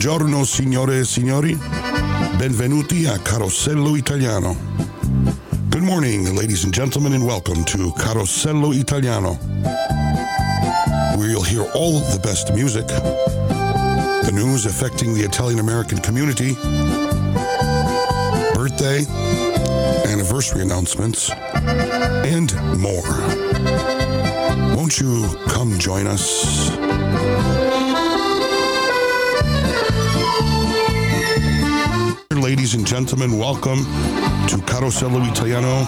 Buongiorno signore e signori. Benvenuti a Carosello Italiano. Good morning, ladies and gentlemen, and welcome to Carosello Italiano, where you'll hear all the best music, the news affecting the Italian American community, birthday, anniversary announcements, and more. Won't you come join us? Ladies and gentlemen, welcome to Carosello Italiano.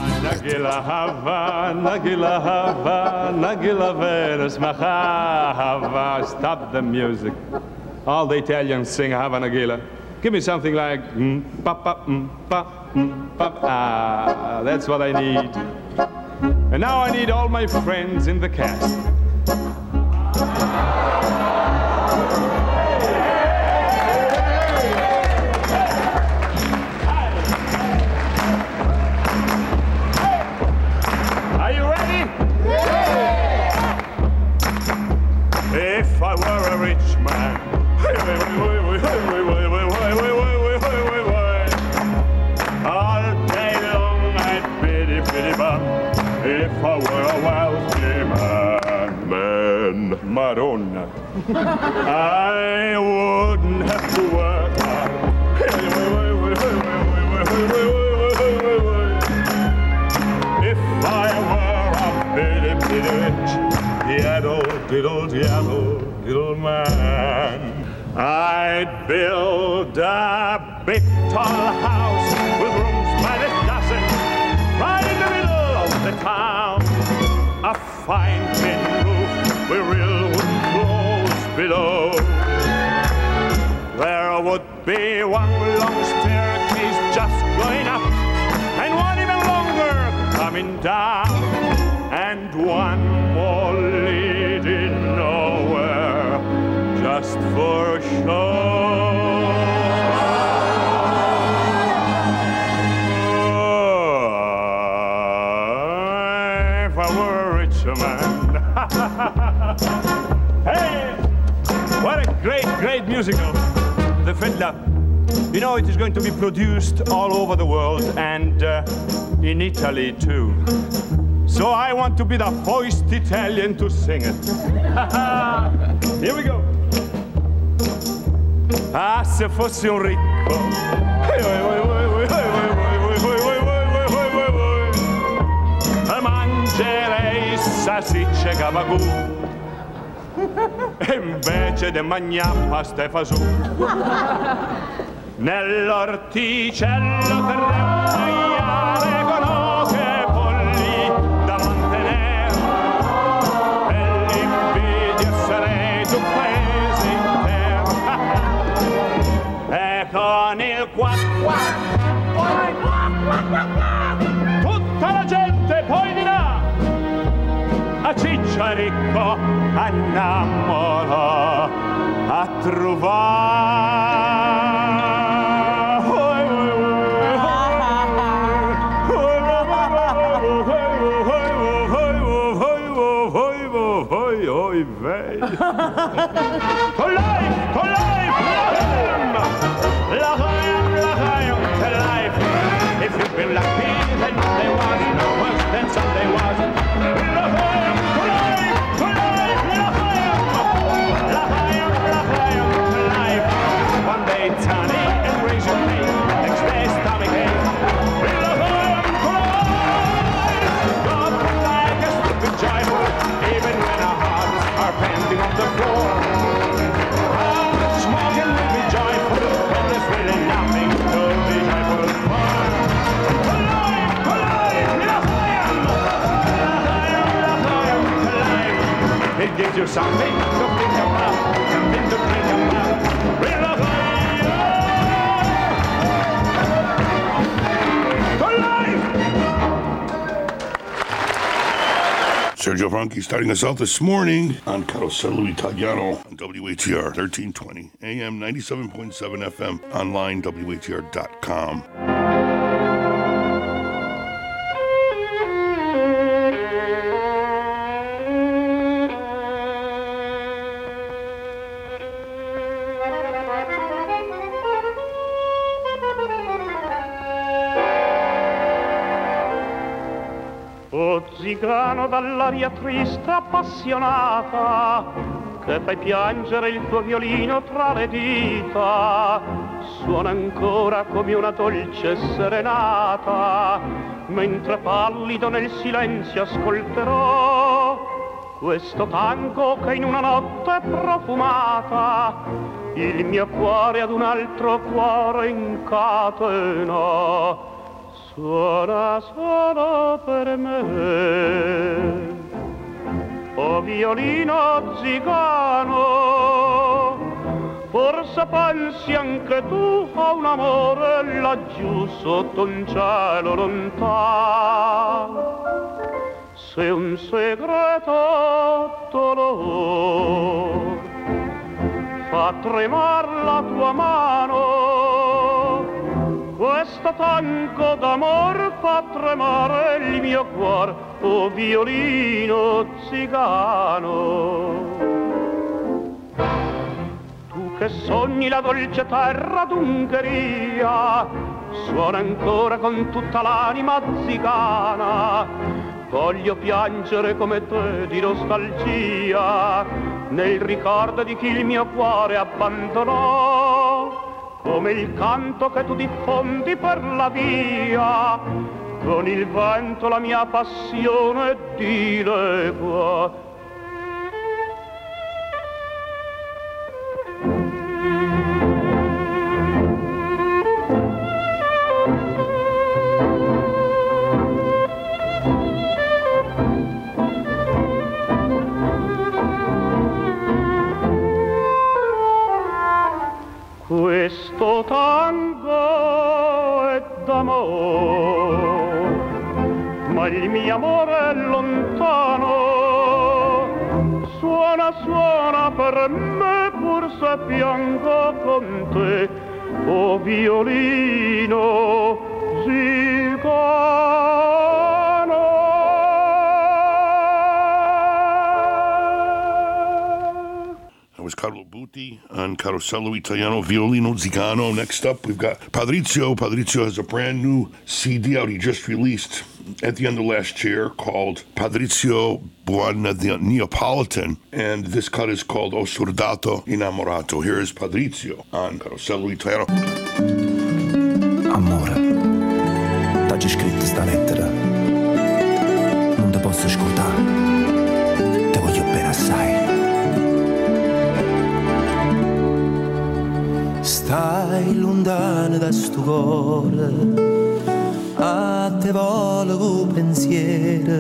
Stop the music. All the Italians sing hava nagila. Give me something like mm, pa pa mm, pa mm, pa. Ah, that's what I need. And now I need all my friends in the cast. If I were a wealthy man, man, Madonna, I wouldn't have to work hard. If I were a bitty, bitty rich, diddle, diddle, diddle man, I'd build a big tall house with fine tin roof with real floors below. There would be one long staircase just going up, and one even longer coming down, and one more leading nowhere just for show. Hey! What a great, great musical, The Fiddler. You know, it is going to be produced all over the world and uh, in Italy too. So I want to be the first Italian to sing it. Here we go. Ah, se fossi un ricco. Mangerei salsicce cavagù. E invece di mangiare pasta e fasù Nell'orticello terrei un maiale con oche polli da mantenere E l'invidia sarei d'un paese intero. E con il qua. Tutta la gente poi di là a ciccia ricco annamora a trovare. Con gives you something to think about, something to think about. Alive! Sergio Franchi starting us out this morning on Carosello Italiano on WHR 1320 AM 97.7 FM online WHR.com. zigano dall'aria triste appassionata, che fai piangere il tuo violino tra le dita, suona ancora come una dolce serenata, mentre pallido nel silenzio ascolterò questo tango che in una notte profumata il mio cuore ad un altro cuore incatena suona solo per me. O violino zigano, forse pensi anche tu a un amore laggiù sotto un cielo lontano. Se un segreto dolore fa tremar la tua mano, questo tanco d'amor fa tremare il mio cuore, o violino zigano. Tu che sogni la dolce terra d'Ungheria, suona ancora con tutta l'anima zigana. Voglio piangere come te di nostalgia, nel ricordo di chi il mio cuore abbandonò come il canto che tu diffondi per la via, con il vento la mia passione dilegua. Mio amore lontano. Suona, suona per me, pur se piango con te, o violino Butti on Carosello Italiano Violino Zigano. Next up, we've got Padrizio. Padrizio has a brand new CD out he just released at the end of last year called Padrizio Buona the Neapolitan. And this cut is called O Soldato Innamorato. Here is Padrizio on Carosello Italiano. Amore, da cuore, a te volo con pensiero.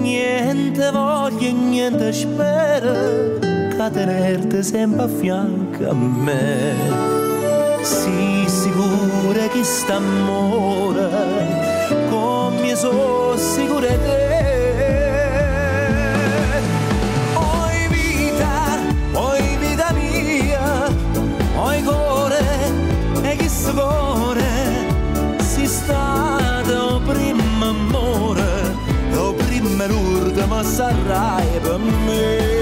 Niente voglio e niente spero, che tenerti sempre a fianco a me. Sii sicura che st'amore come so sicura te cuore Si stato primo amore o primo e l'ultimo sarai per me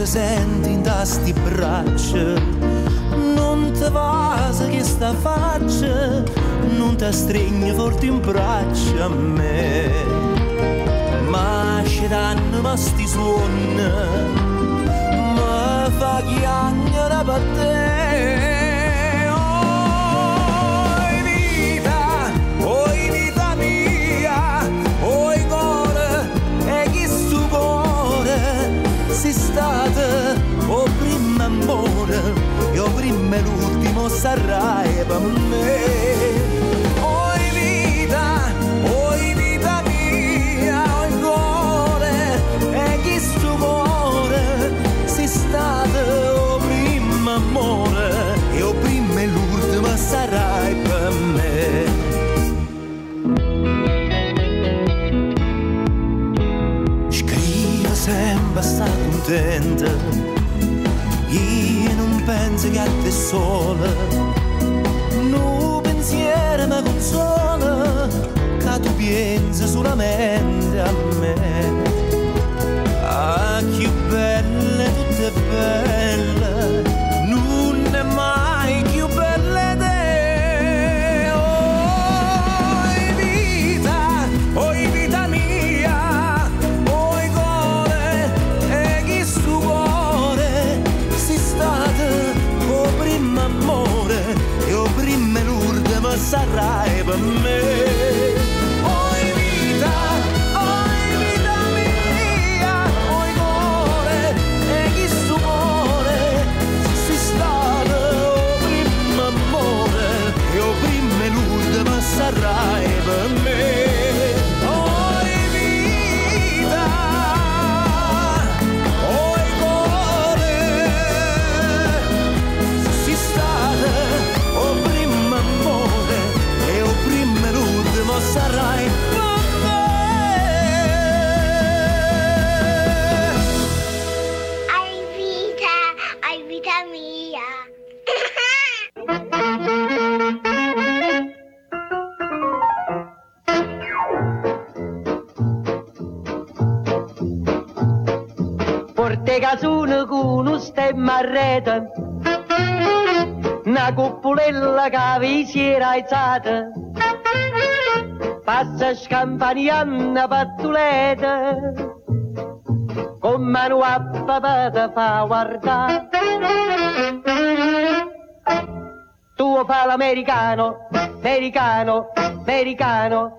ti senti in tasti braccia, non ti va se che sta faccia, non ti stringi forte in braccia a me. Ma ci danno ma sti suoni, ma fa chiagnere per te. Cuore si state o primo amore, e o primo e l'ultimo sarai per me. Contenta. Io non penso che a te sola, no pensiero mi consola, che tu pensi solamente a me. Ah, che belle, tutte belle, arrive a man. Con un stemma a rete, una cuppolella che vi si era alzata, passa scampanianna pattuleta, con mano a papà te fa guardare. Tu fa l'americano, americano, americano,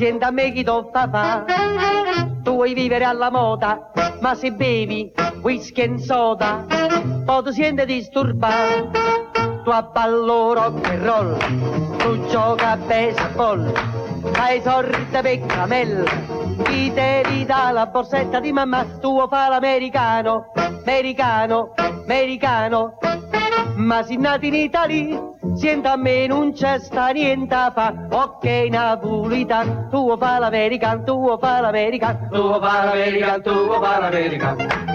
senta a me chi tu fa. Tu vuoi vivere alla moda, ma se bevi whisky e soda, poi ti senti disturbato. Tu a ballo rock and roll, tu gioca a baseball, fai sorte per camella, chi te li dà la borsetta di mamma, tu fa l'americano, americano, americano, ma si nati in Italia, senta a me non c'è sta niente a fa, ok napolitan, tu fa l'american, tu fa l'american, tu fa l'american, tu fa l'american.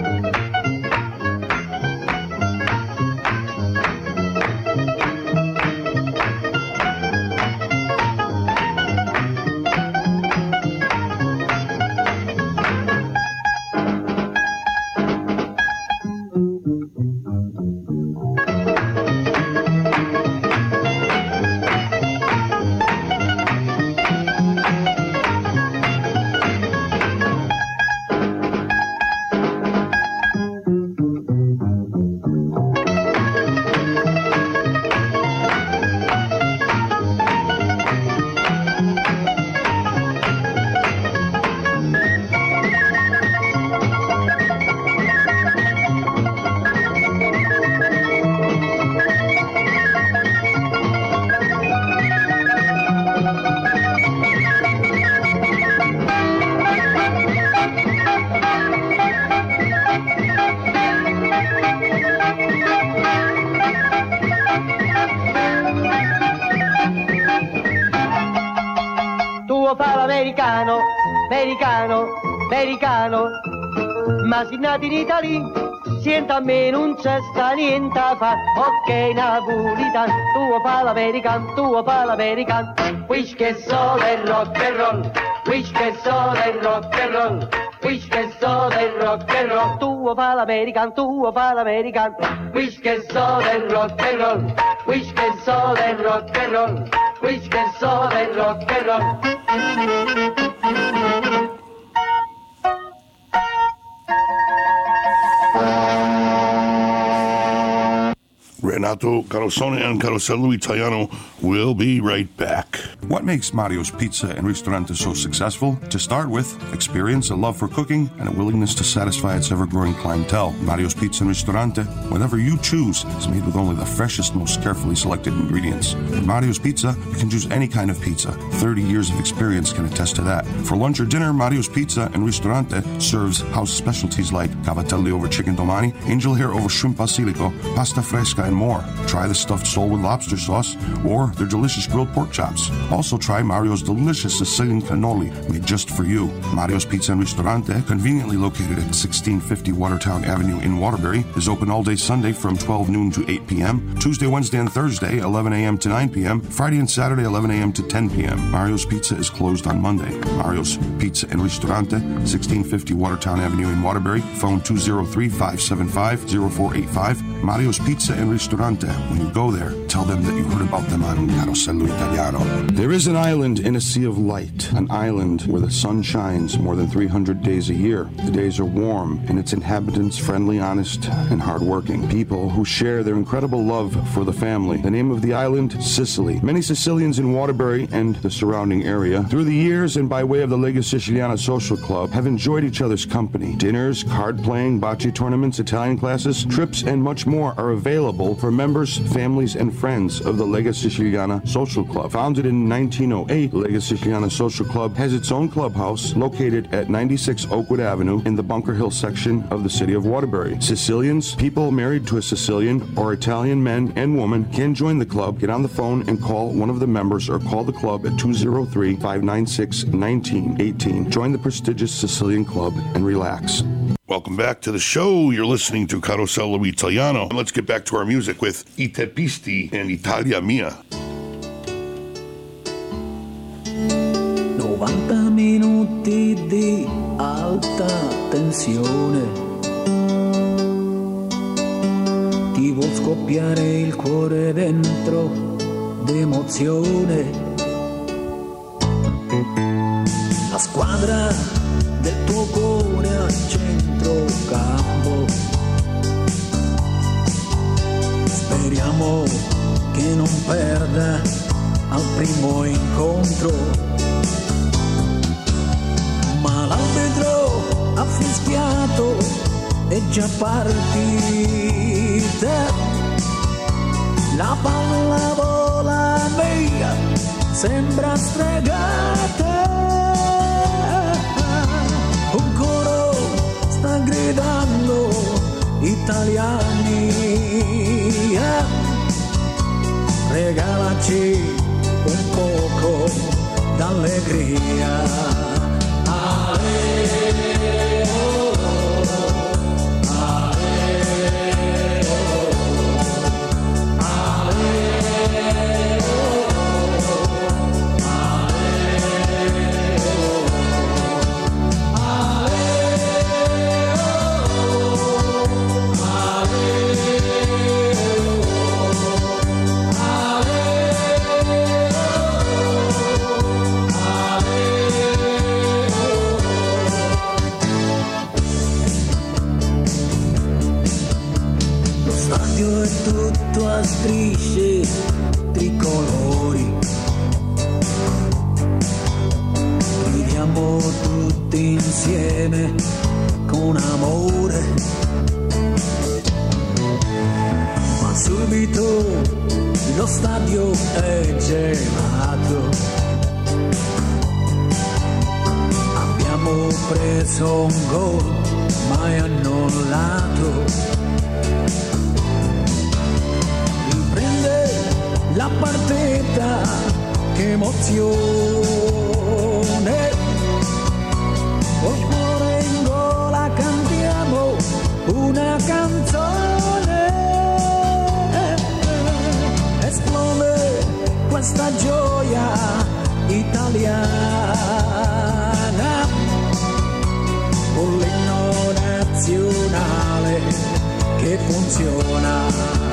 Americano, ma si nati in Italia, senta a me non c'è sta niente a fa, ok napolitan, tu fa l'american, tu fa l'american, wish che so del rock and roll, wish che so del rock and roll, wish che so del rock and roll, tu fa l'american, tu fa l'american, wish che so del rock and roll, wish che so del rock and roll, wish che so del rock and roll. Renato Carosone and Carosello Italiano will be right back. What makes Mario's Pizza and Ristorante so successful? To start with, experience, a love for cooking, and a willingness to satisfy its ever growing clientele. Mario's Pizza and Ristorante, whatever you choose, is made with only the freshest, most carefully selected ingredients. With Mario's Pizza, you can choose any kind of pizza. 30 years of experience can attest to that. For lunch or dinner, Mario's Pizza and Ristorante serves house specialties like cavatelli over chicken domani, angel hair over shrimp basilico, pasta fresca, and more. Try the stuffed sole with lobster sauce or their delicious grilled pork chops. Also try Mario's delicious Sicilian cannoli made just for you. Mario's Pizza and Ristorante, conveniently located at 1650 Watertown Avenue in Waterbury, is open all day Sunday from 12 noon to 8 p.m., Tuesday, Wednesday, and Thursday, 11 a.m. to 9 p.m., Friday and Saturday, 11 a.m. to 10 p.m. Mario's Pizza is closed on Monday. Mario's Pizza and Ristorante, 1650 Watertown Avenue in Waterbury, phone 203 575 0485. Mario's Pizza and Ristorante. When you go there, tell them that you heard about them on Carosello Italiano. There is an island in a sea of light, an island where the sun shines more than 300 days a year. The days are warm, and its inhabitants friendly, honest, and hardworking. People who share their incredible love for the family. The name of the island, Sicily. Many Sicilians in Waterbury and the surrounding area, through the years and by way of the Lega Siciliana Social Club, have enjoyed each other's company. Dinners, card playing, bocce tournaments, Italian classes, trips, and much more are available for members, families, and friends of the Lega Siciliana Social Club. Founded in 1908, Lega Siciliana Social Club has its own clubhouse located at 96 Oakwood Avenue in the Bunker Hill section of the city of Waterbury. Sicilians, people married to a Sicilian, or Italian men and women can join the club, get on the phone and call one of the members or call the club at 203 596 1918. Join the prestigious Sicilian Club and relax. Welcome back to the show. You're listening to Carosello Italiano. Let's get back to our music with I Tepisti and Italia Mia. 90 minuti di alta tensione. Ti vuol scoppiare il cuore dentro d'emozione. La squadra Speriamo che non perda al primo incontro. Ma l'arbitro ha fischiato è già partita. La palla vola via, sembra stregata. Un coro sta gridando italiani. regala-te um pouco da alegria. Alegria. Stadio è tutto a strisce tricolori. Viviamo tutti insieme con amore. Ma subito lo stadio è gelato. Abbiamo preso un gol, ma è annullato. La partita, che emozione. Col cuore in gola cantiamo una canzone. Esplode questa gioia italiana con l'inno nazionale che funziona.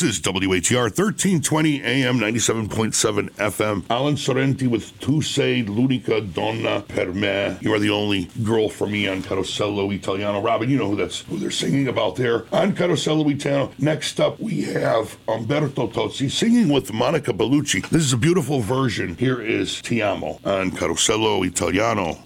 This is WATR 1320 AM 97.7 FM. Alan Sorrenti with Tu sei l'unica donna per me. You are the only girl for me on Carosello Italiano. Robin, you know who that's who they're singing about there. On Carosello Italiano. Next up, we have Umberto Tozzi singing with Monica Bellucci. This is a beautiful version. Here is Ti Amo on Carosello Italiano.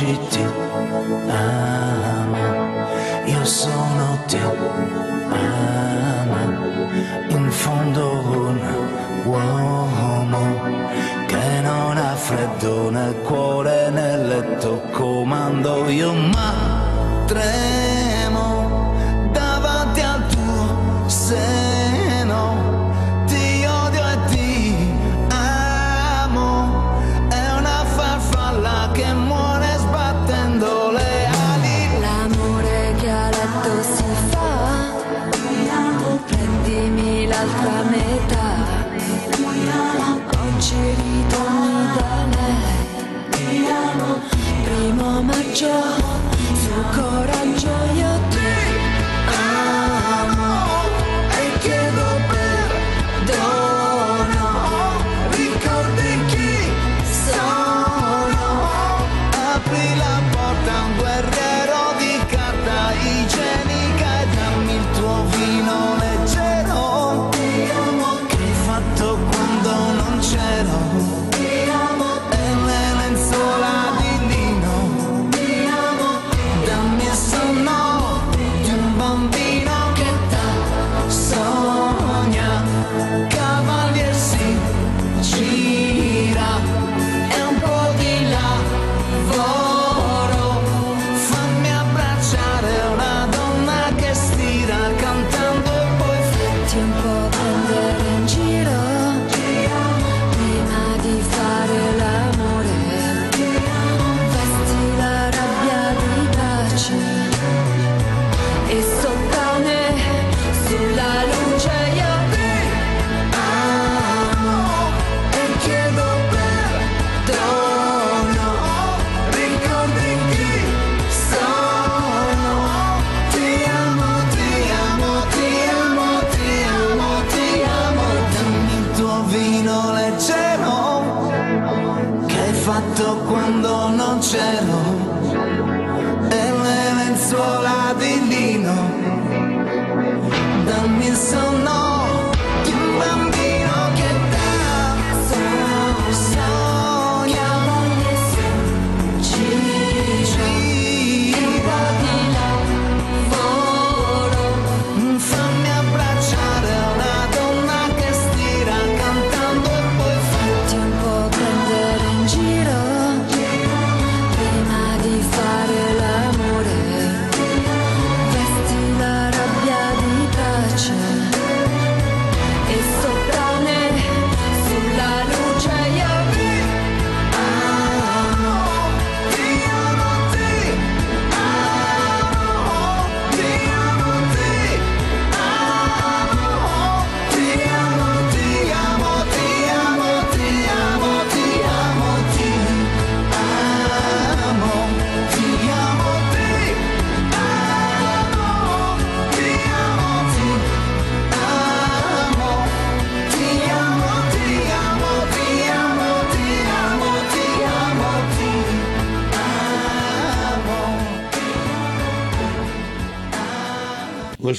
Значит,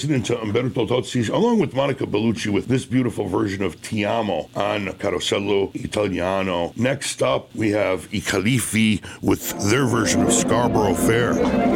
listening to Umberto Tozzi's, along with Monica Bellucci, with this beautiful version of Ti Amo on Carosello Italiano. Next up, we have I Califi with their version of Scarborough Fair.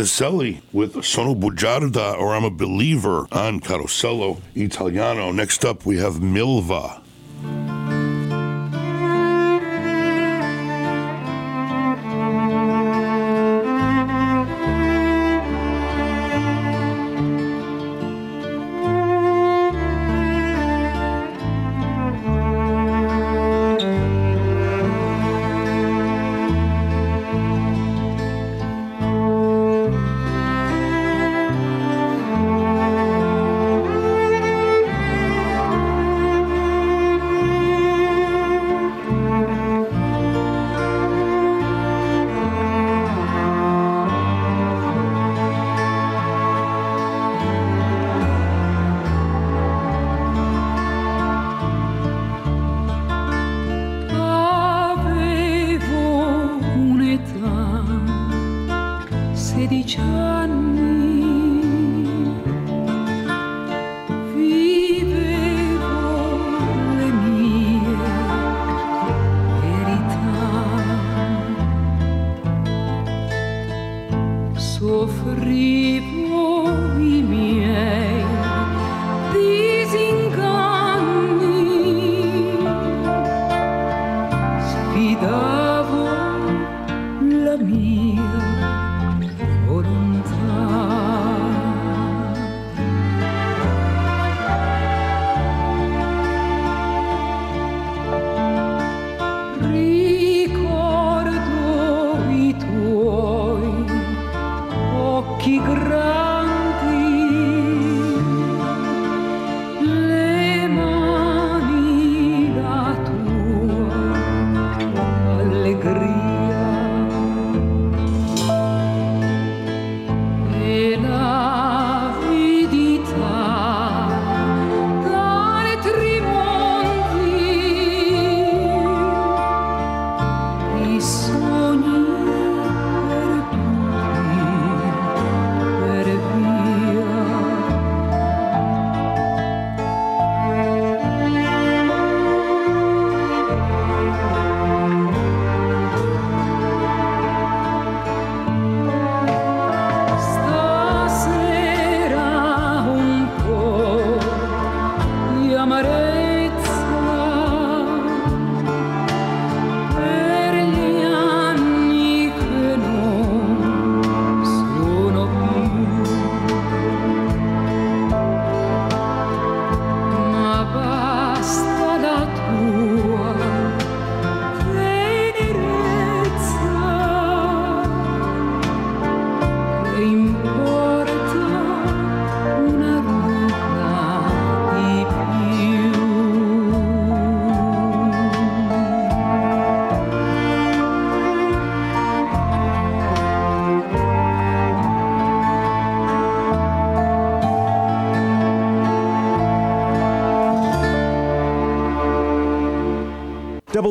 Caselli with Sono Bugiarda or I'm a Believer on Carosello Italiano. Next up, we have Milva.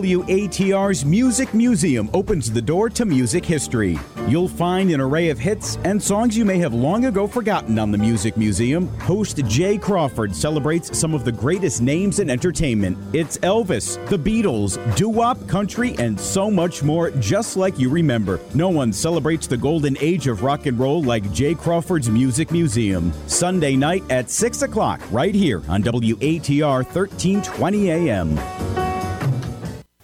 WATR's Music Museum opens the door to music history. You'll find an array of hits and songs you may have long ago forgotten on the Music Museum. Host Jay Crawford celebrates some of the greatest names in entertainment. It's Elvis, the Beatles, doo wop, country, and so much more, just like you remember. No one celebrates the golden age of rock and roll like Jay Crawford's Music Museum. Sunday night at 6 o'clock, right here on WATR 1320 AM.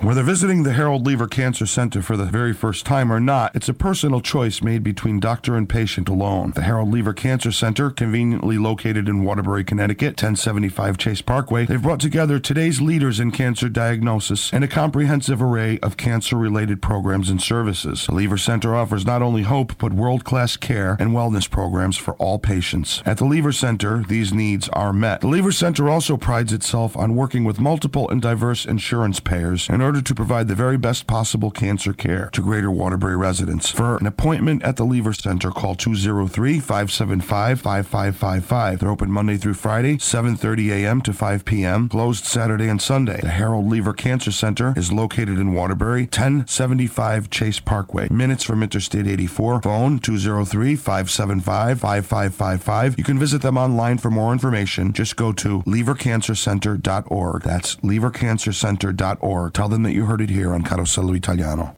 Whether visiting the Harold Lever Cancer Center for the very first time or not, it's a personal choice made between doctor and patient alone. The Harold Lever Cancer Center, conveniently located in Waterbury, Connecticut, 1075 Chase Parkway, they've brought together today's leaders in cancer diagnosis and a comprehensive array of cancer-related programs and services. The Lever Center offers not only hope, but world-class care and wellness programs for all patients. At the Lever Center, these needs are met. The Lever Center also prides itself on working with multiple and diverse insurance payers in order to provide the very best possible cancer care to Greater Waterbury residents. For an appointment at the Lever Center, call 203-575-5555. They're open Monday through Friday, 7:30 a.m. to 5 p.m., closed Saturday and Sunday. The Harold Lever Cancer Center is located in Waterbury, 1075 Chase Parkway, minutes from Interstate 84. Phone 203-575-5555. You can visit them online for more information. Just go to levercancercenter.org. That's levercancercenter.org. Tell them that you heard it here on Carosello Italiano.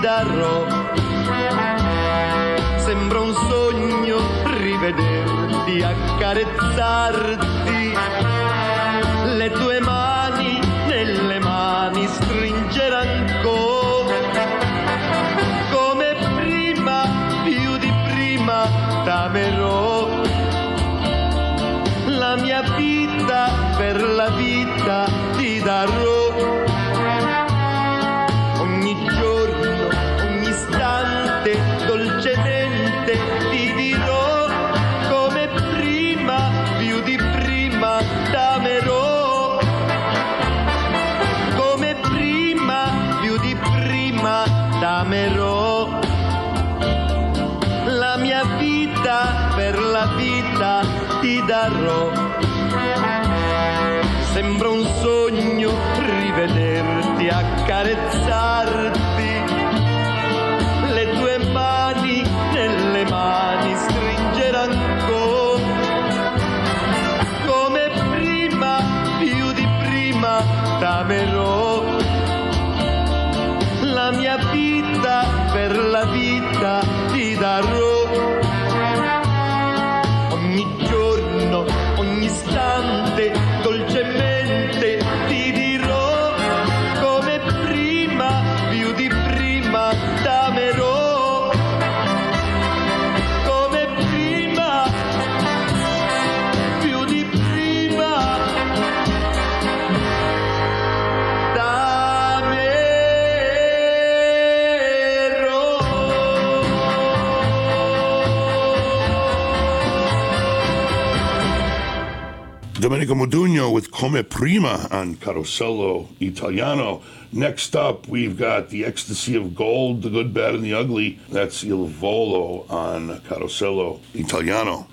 darò. Sembra un sogno rivederti, accarezzarti ti darò. Sembra un sogno rivederti, accarezzarti, le tue mani nelle mani stringere ancora. Come prima, più di prima, t'amerò. La mia vita per la vita. With Come Prima on Carosello Italiano. Next up, we've got The Ecstasy of Gold, The Good, Bad, and the Ugly. That's Il Volo on Carosello Italiano.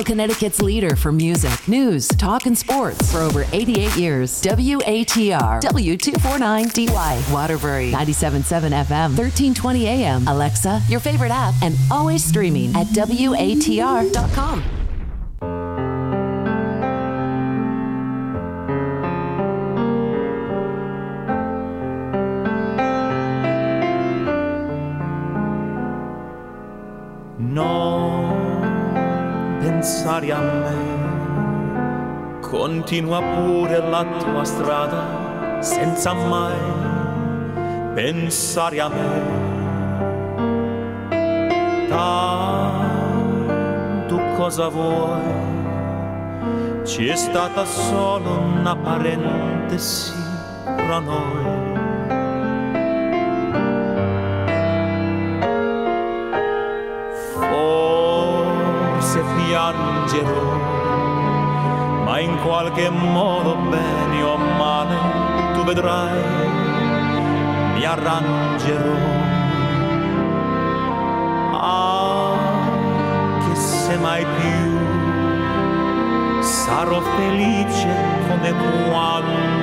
Central Connecticut's leader for music, news, talk, and sports for over 88 years. WATR, W249DY, Waterbury, 97.7 FM, 1320 AM. Alexa, your favorite app, and always streaming at WATR.com. continua pure la tua strada senza mai pensare a me. Tanto cosa vuoi? Ci è stata solo una parentesi fra noi. Forse piangerò qualche modo bene o male tu vedrai, mi arrangerò. Anche se mai più sarò felice come quando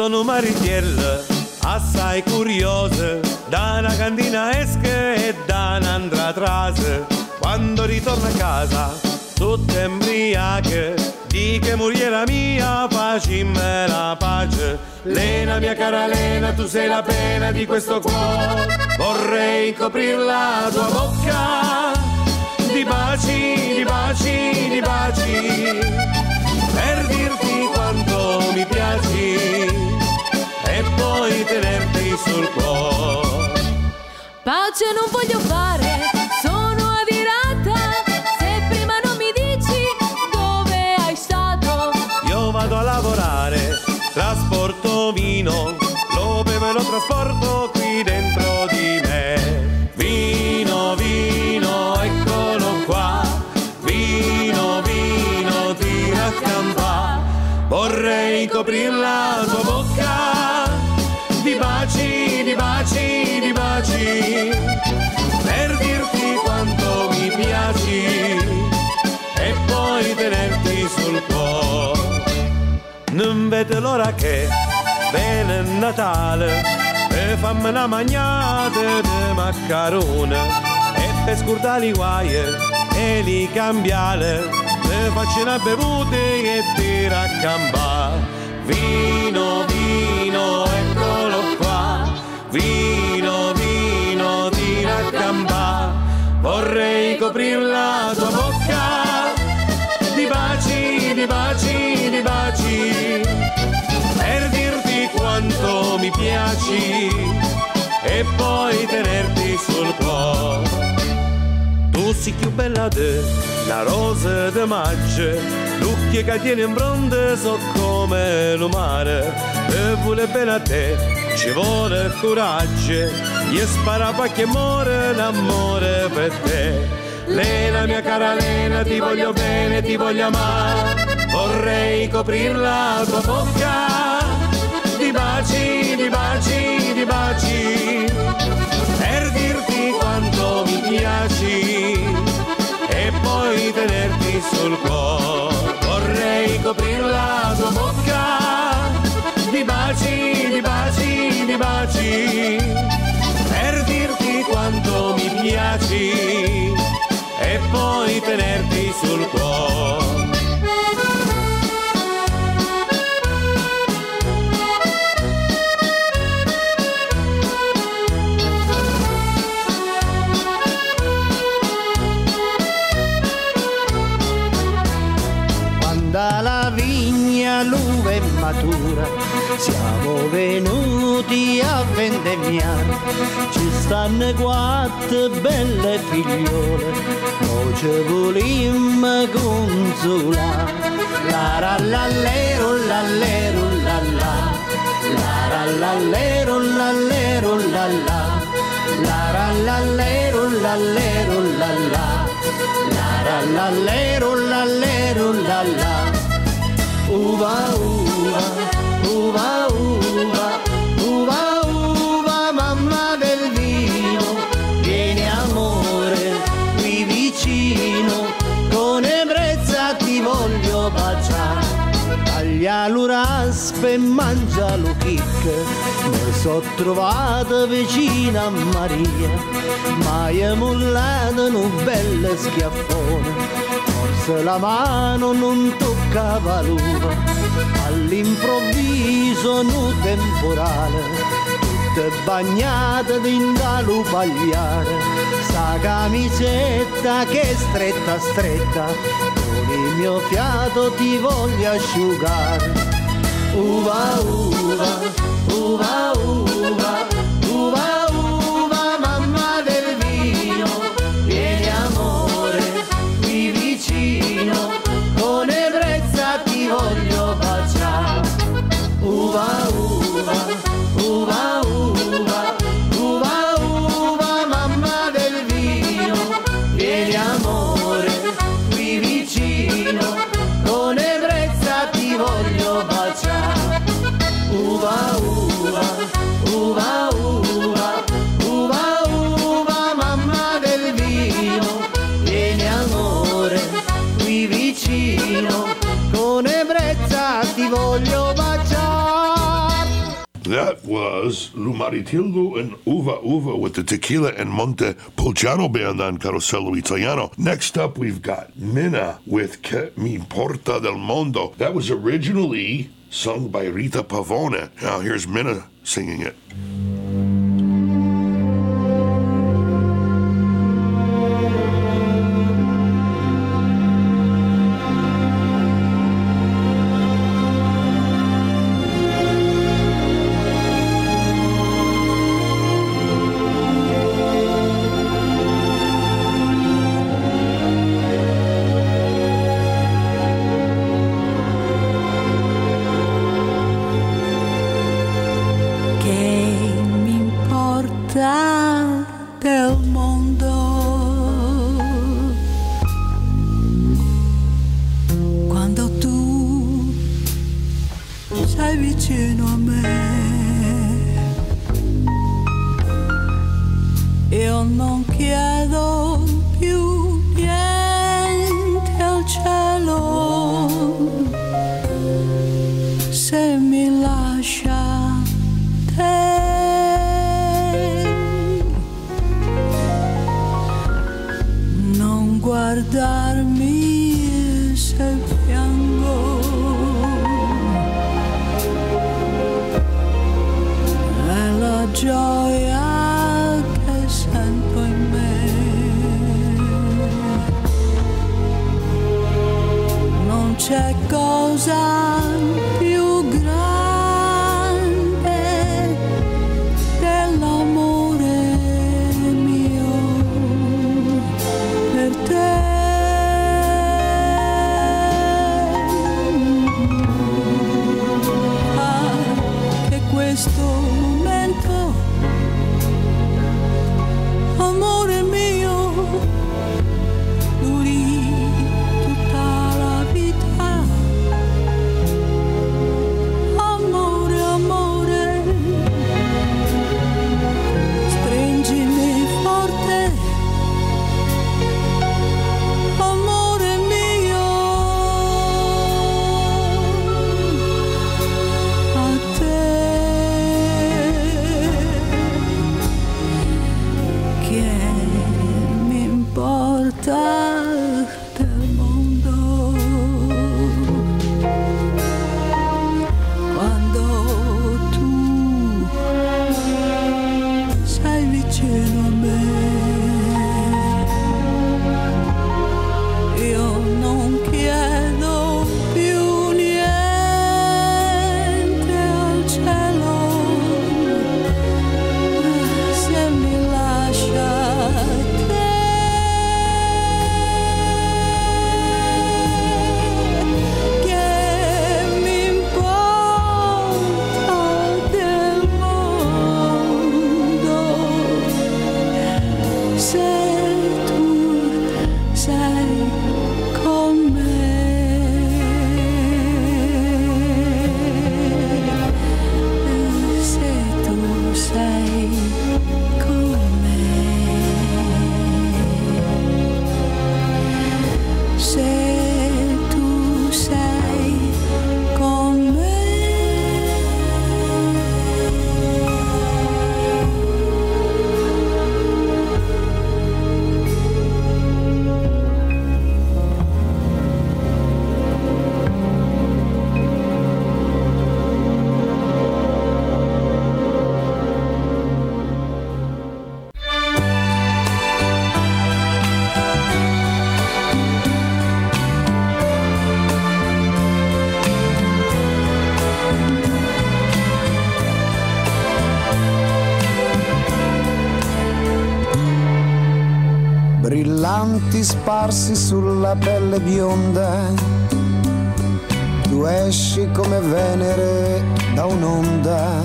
sono Maritiel, assai curiosa, da una cantina esche e da un'altra atrás. Quando ritorno a casa, tutta embriache, di che muriera mia, facimme la pace. Lena, mia cara Lena, tu sei la pena di questo cuore, vorrei coprir la tua bocca di baci, di baci, di baci per dirti quanto mi piaci poi tenerti sul cuore. Pace non voglio fare, sono adirata. Se prima non mi dici dove hai stato, Io vado a lavorare, trasporto vino, lo bevo e lo trasporto Vedete l'ora che viene il Natale e fammi una magnata di maccarone e per scordare i guai e li cambiare e faccio una bevuta e ti a vino vino eccolo qua. Vino vino ti a vorrei coprire la tua bocca. Di baci di baci di baci. Piaci e poi tenerti sul cuore. Tu sei più bella de la rosa de maggio, l'occhio che tiene in fronte so come lo mare, e vuole bene a te, ci vuole coraggio, e spara che muore l'amore per te. Lena, mia cara Lena, ti voglio bene, ti voglio amare, vorrei coprir la tua bocca baci, di baci, di baci, per dirti quanto mi piaci e poi tenerti sul cuore. Vorrei coprir la tua bocca di baci, di baci, di baci, per dirti quanto mi piaci e poi tenerti sul cuore. Matura, siamo venuti a vendemmiare. Ci stanno quattro belle figliole, noi ci volimmo consolare. La ra la lero la lero la la, la la lero la lero la la, la ra la lero la lero la la. La la la lero la lero la la Uva uva uva uva uva uva mamma del vino. Vieni amore qui vicino con ebbrezza ti voglio baciare. Taglialo raspe e mangialo chic mi so trovata vicina a Maria. Mai è mollata un bel schiaffone forse la mano non toccava l'uva all'improvviso nu temporale tutte bagnate d'indalu pagliare sta camicetta che stretta stretta con il mio fiato ti voglio asciugare. Uva uva uva uva uva That was Lumaritillo and Uva Uva with the Tequila and Monte Pulciano band on Carosello Italiano. Next up, we've got Minna with Che mi porta del mondo. That was originally sung by Rita Pavone. Now here's Minna singing it. Sparsi sulla pelle bionda. Tu esci come Venere da un'onda,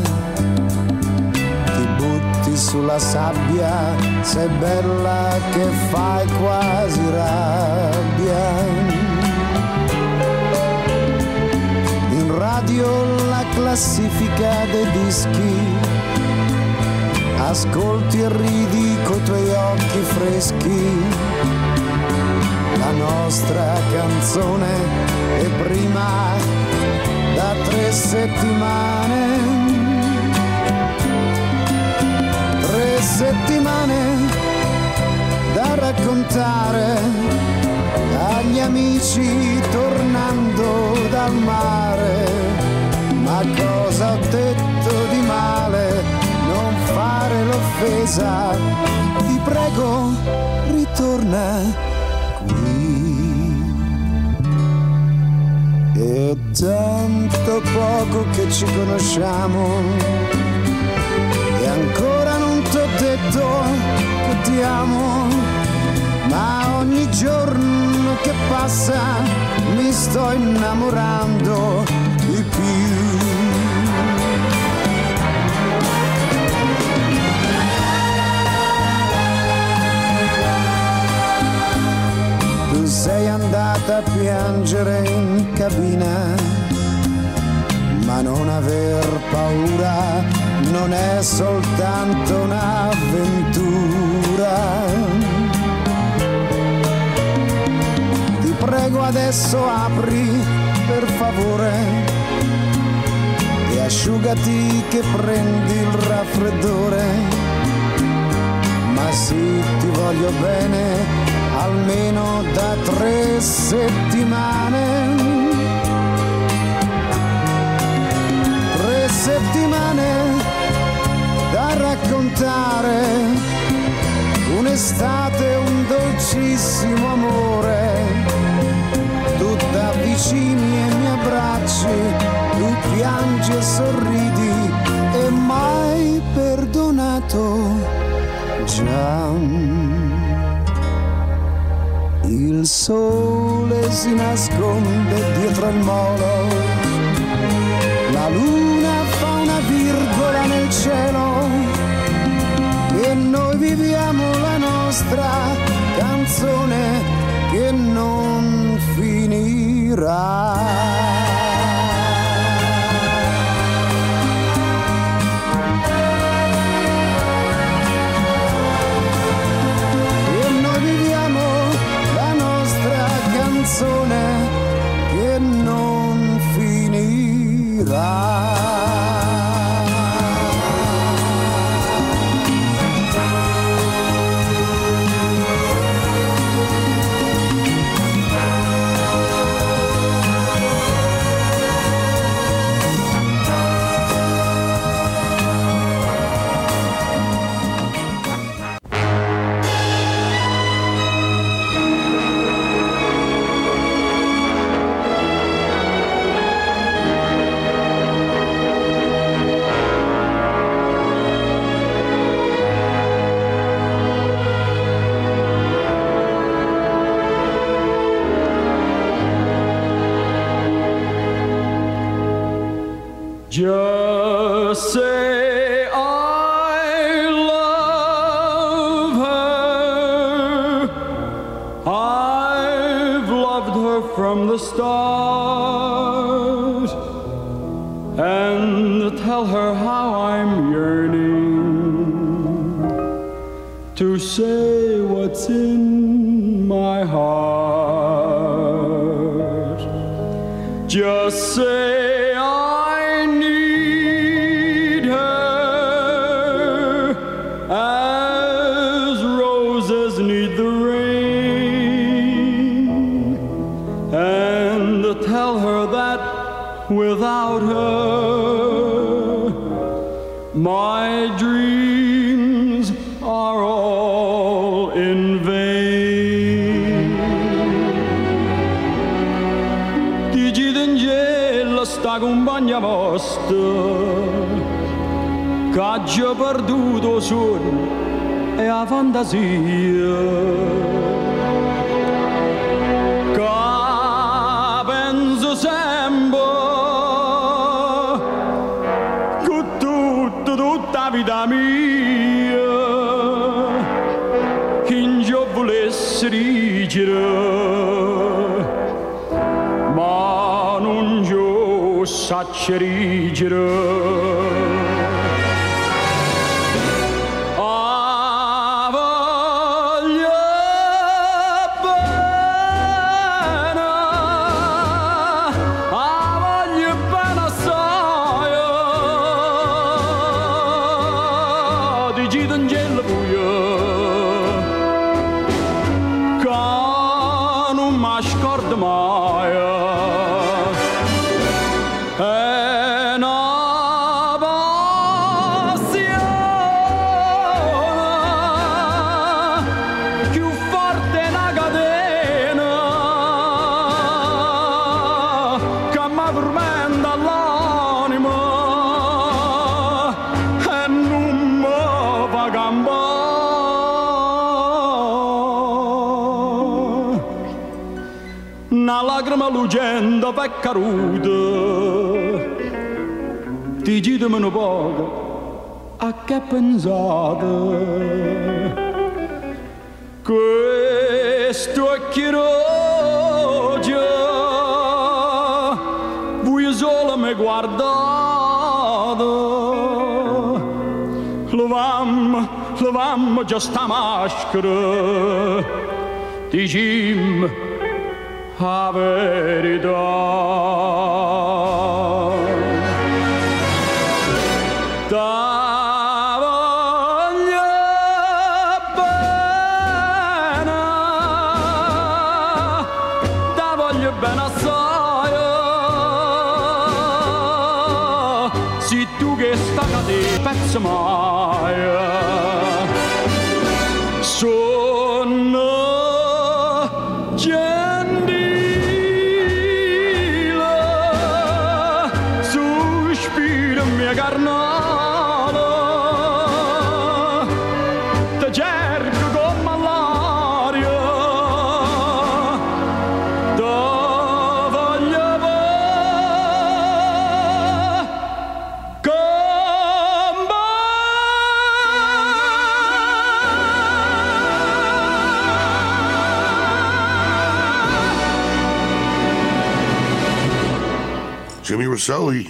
ti butti sulla sabbia, sei bella che fai quasi rabbia. In radio la classifica dei dischi ascolti e ridi coi tuoi occhi freschi. Nostra canzone è prima da tre settimane. Tre settimane da raccontare agli amici tornando dal mare. Ma cosa ho detto di male? non fare l'offesa, ti prego, ritorna tanto poco che ci conosciamo e ancora non ti ho detto che ti amo, ma ogni giorno che passa mi sto innamorando di più. sei andata a piangere in cabina, ma non aver paura non è soltanto un'avventura. Ti prego adesso apri per favore e asciugati che prendi il raffreddore. Ma sì, ti voglio bene almeno da tre settimane. Tre settimane da raccontare, un'estate, un dolcissimo amore. Tu t'avvicini e mi abbracci, tu piangi e sorridi e mai perdonato già. Il sole si nasconde dietro il molo, la luna fa una virgola nel cielo e noi viviamo la nostra canzone che non finirà.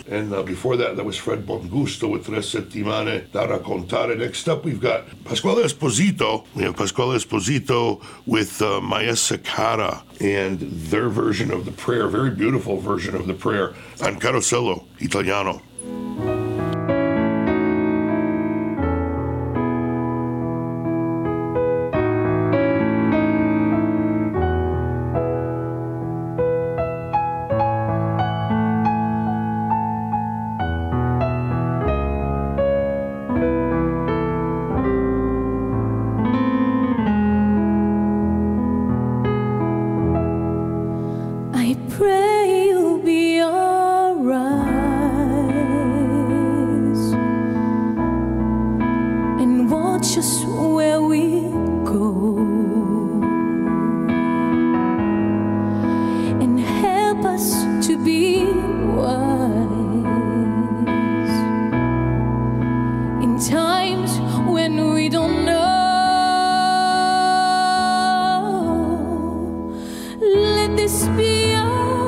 And uh, before that, that was Fred Bongusto with Tres Settimane da Raccontare. Next up, we've got Pasquale Esposito. We have Pasquale Esposito with uh, Maya Sakara and their version of the prayer, very beautiful version of the prayer, on Carosello Italiano. this be all?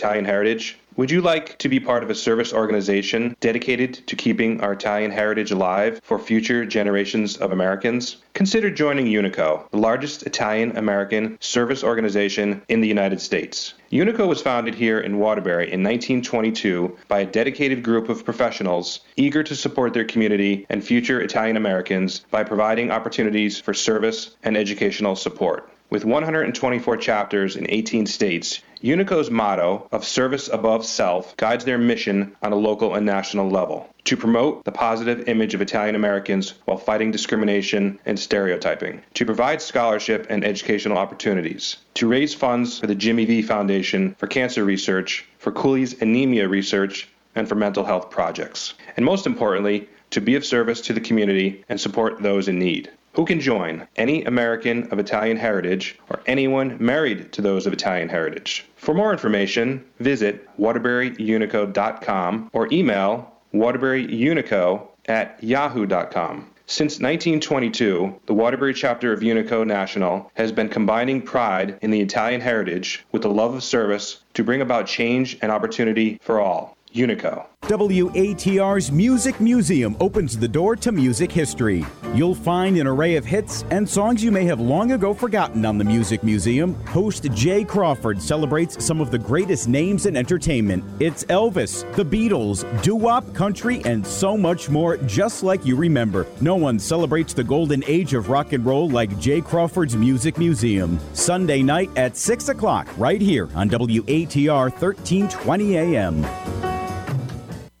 Italian heritage? Would you like to be part of a service organization dedicated to keeping our Italian heritage alive for future generations of Americans? Consider joining Unico, the largest Italian American service organization in the United States. Unico was founded here in Waterbury in 1922 by a dedicated group of professionals eager to support their community and future Italian Americans by providing opportunities for service and educational support. With 124 chapters in 18 states, Unico's motto of service above self guides their mission on a local and national level to promote the positive image of Italian Americans while fighting discrimination and stereotyping, to provide scholarship and educational opportunities, to raise funds for the Jimmy V Foundation for cancer research, for Cooley's anemia research, and for mental health projects. And most importantly, to be of service to the community and support those in need. Who can join? Any American of Italian heritage or anyone married to those of Italian heritage. For more information, visit waterburyunico.com or email waterburyunico at yahoo.com. Since 1922, the Waterbury chapter of Unico National has been combining pride in the Italian heritage with the love of service to bring about change and opportunity for all. Unico. WATR's Music Museum opens the door to music history. You'll find an array of hits and songs you may have long ago forgotten on the Music Museum. Host Jay Crawford celebrates some of the greatest names in entertainment. It's Elvis, the Beatles, doo wop, country, and so much more, just like you remember. No one celebrates the golden age of rock and roll like Jay Crawford's Music Museum. Sunday night at 6 o'clock, right here on WATR 1320 AM.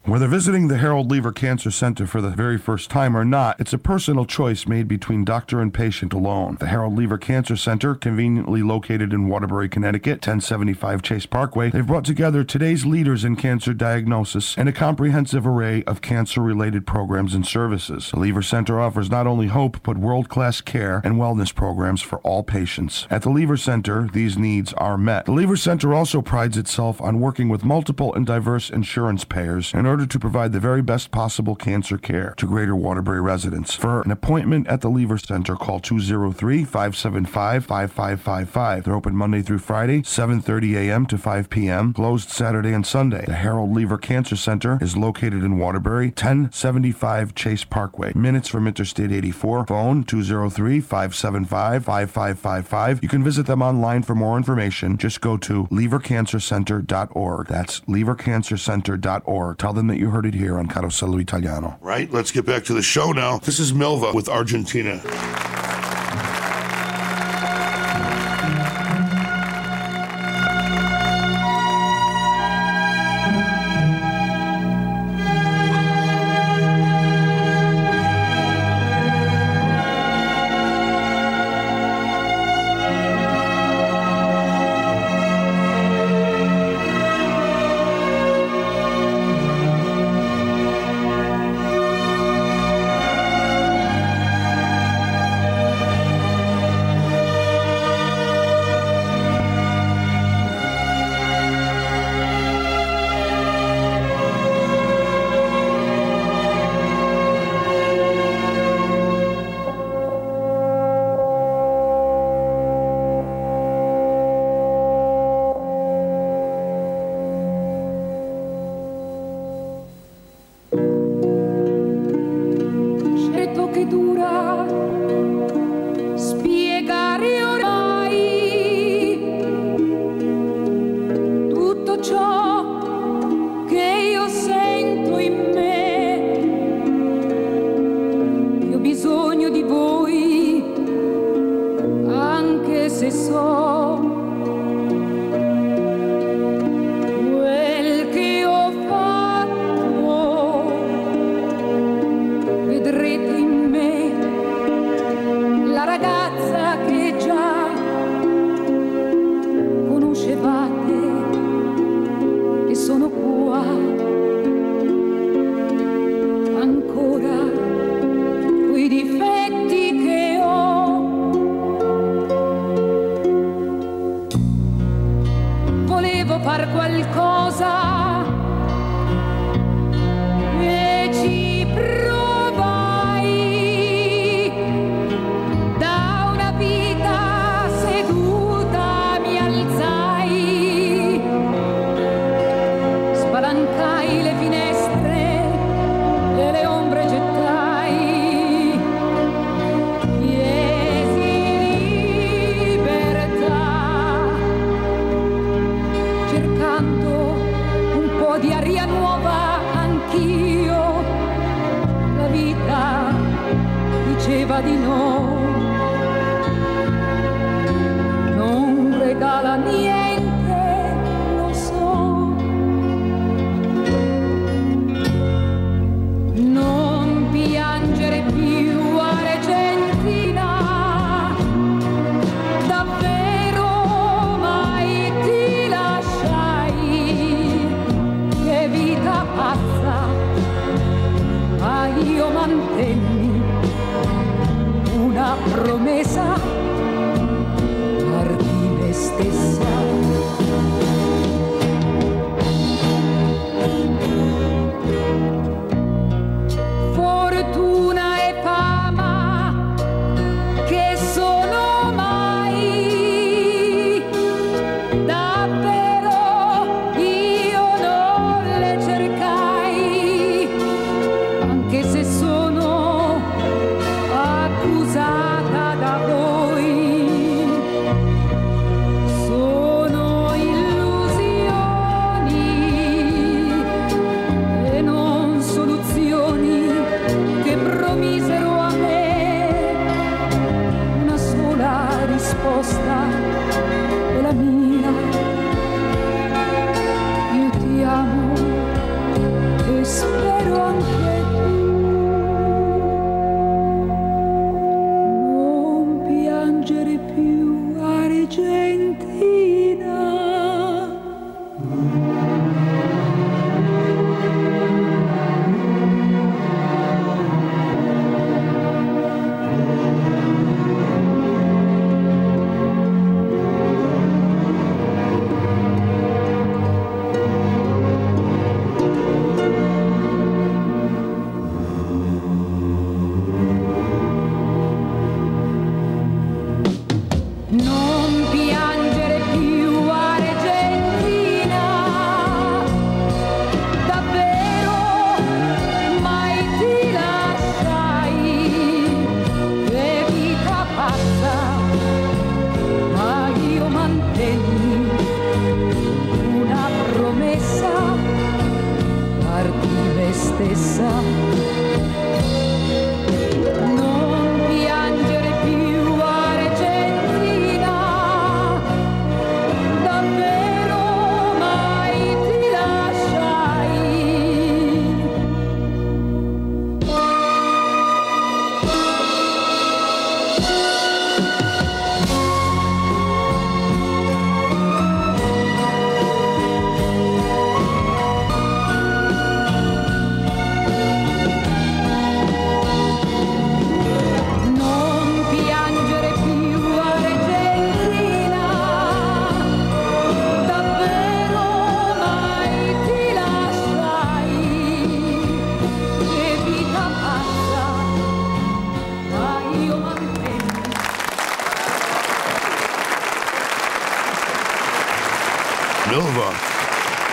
Whether visiting the Harold Lever Cancer Center for the very first time or not, it's a personal choice made between doctor and patient alone. The Harold Lever Cancer Center, conveniently located in Waterbury, Connecticut, 1075 Chase Parkway, they've brought together today's leaders in cancer diagnosis and a comprehensive array of cancer-related programs and services. The Lever Center offers not only hope, but world-class care and wellness programs for all patients. At the Lever Center, these needs are met. The Lever Center also prides itself on working with multiple and diverse insurance payers in order to provide the very best possible cancer care to Greater Waterbury residents. For an appointment at the Lever Center, call 203-575-5555. They're open Monday through Friday, 7:30 a.m. to 5 p.m., closed Saturday and Sunday. The Harold Lever Cancer Center is located in Waterbury, 1075 Chase Parkway, minutes from Interstate 84. Phone 203-575-5555. You can visit them online for more information. Just go to levercancercenter.org. That's levercancercenter.org. Tell them that you heard it here on Carosello Italiano. Right, let's get back to the show now. This is Milva with Argentina.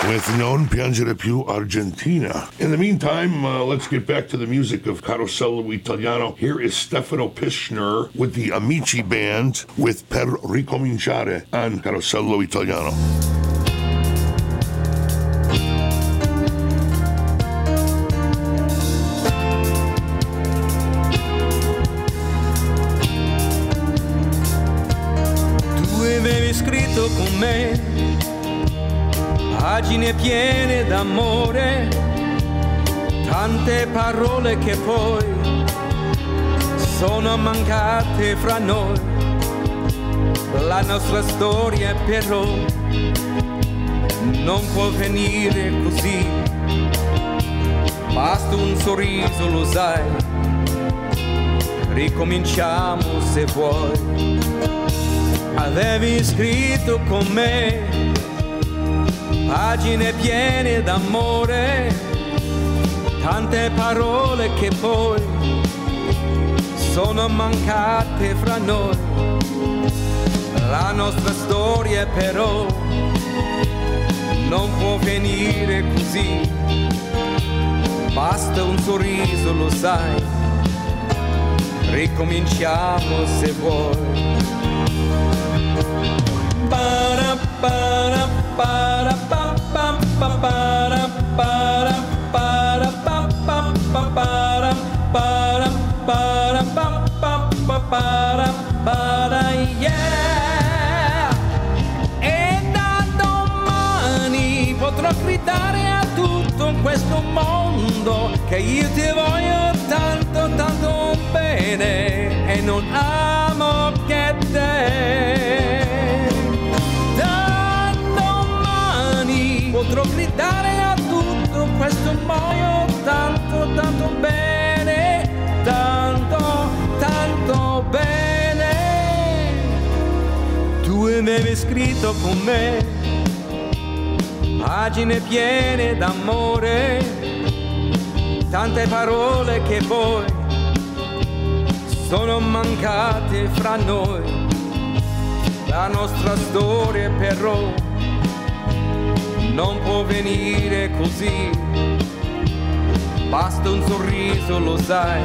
With Non Piangere Più Argentina. In the meantime, uh, let's get back to the music of Carosello Italiano. Here is Stefano Pischner with the Amici Band with Per Ricominciare on Carosello Italiano. Pagine piene d'amore, tante parole che poi sono mancate fra noi. La nostra storia però non può venire così, basta un sorriso, lo sai, ricominciamo se vuoi. Avevi scritto con me pagine piene d'amore, tante parole che poi sono mancate fra noi. La nostra storia però non può venire così, basta un sorriso, lo sai, ricominciamo se vuoi. Para, para, para, pa, pa, pa, para, yeah. E da domani potrò gridare a tutto questo mondo che io ti voglio tanto, tanto bene e non amo gridare a tutto questo mondo tanto, tanto bene, tanto, tanto bene. Tu avevi scritto con me pagine piene d'amore, tante parole che poi sono mancate fra noi. La nostra storia però non può venire così, basta un sorriso, lo sai,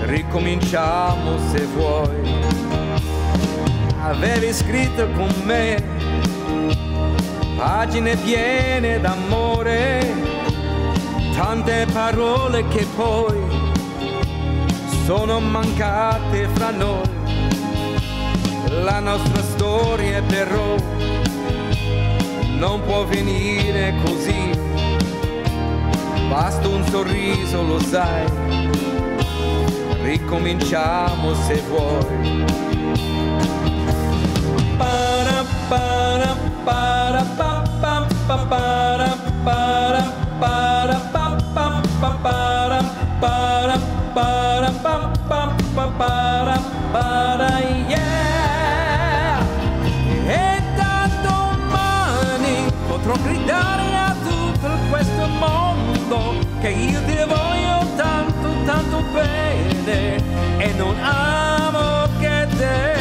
ricominciamo se vuoi. Avevi scritto con me pagine piene d'amore, tante parole che poi sono mancate fra noi. La nostra storia però non può venire così, basta un sorriso, lo sai, ricominciamo se vuoi. E non amo che te.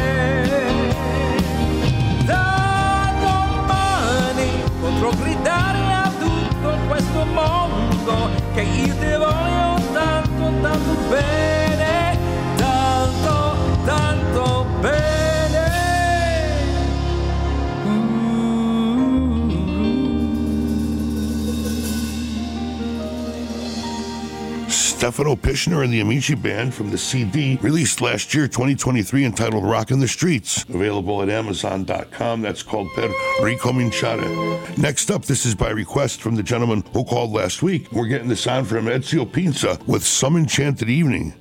Da domani potrò gridare a tutto questo mondo che io ti voglio tanto, tanto bene, Stefano Pischner and the Amici Band from the CD released last year, 2023, entitled Rockin' the Streets. Available at Amazon.com. That's called Per Ricominciare. Next up, this is by request from the gentleman who called last week. We're getting this on from Ezio Pinza with Some Enchanted Evening.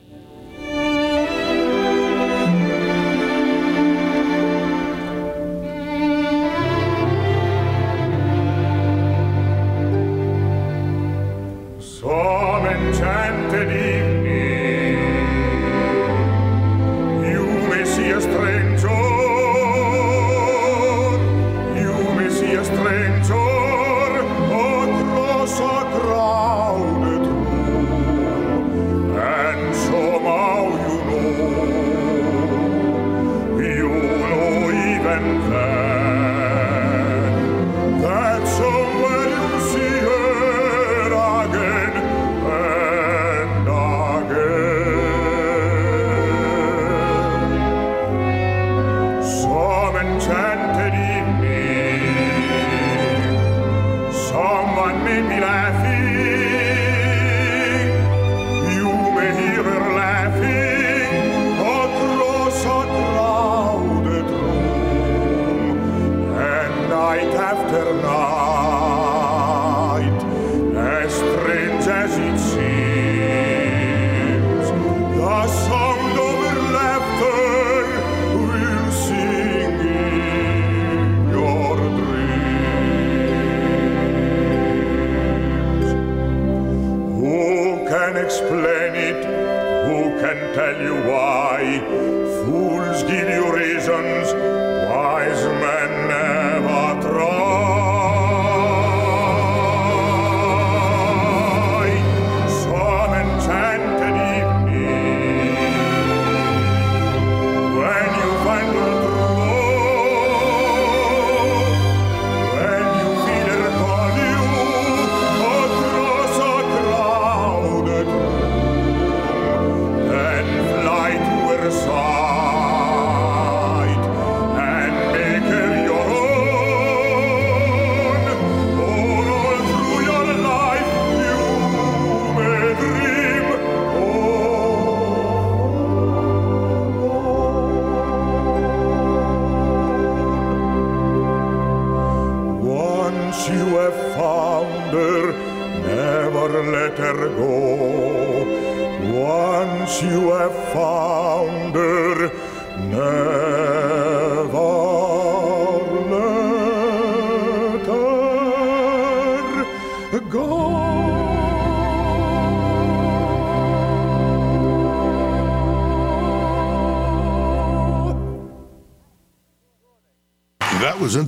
fools give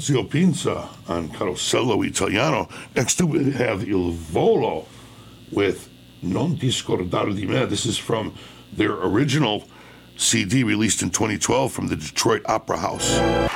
Fabrizio Pinza on Carosello Italiano. Next to we have Il Volo with Non Discordar di Me. This is from their original CD released in 2012 from the Detroit Opera House.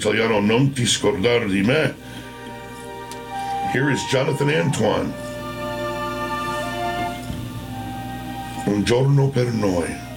italiano Non ti scordare di me. Here is Jonathan Antoine. Un giorno per noi.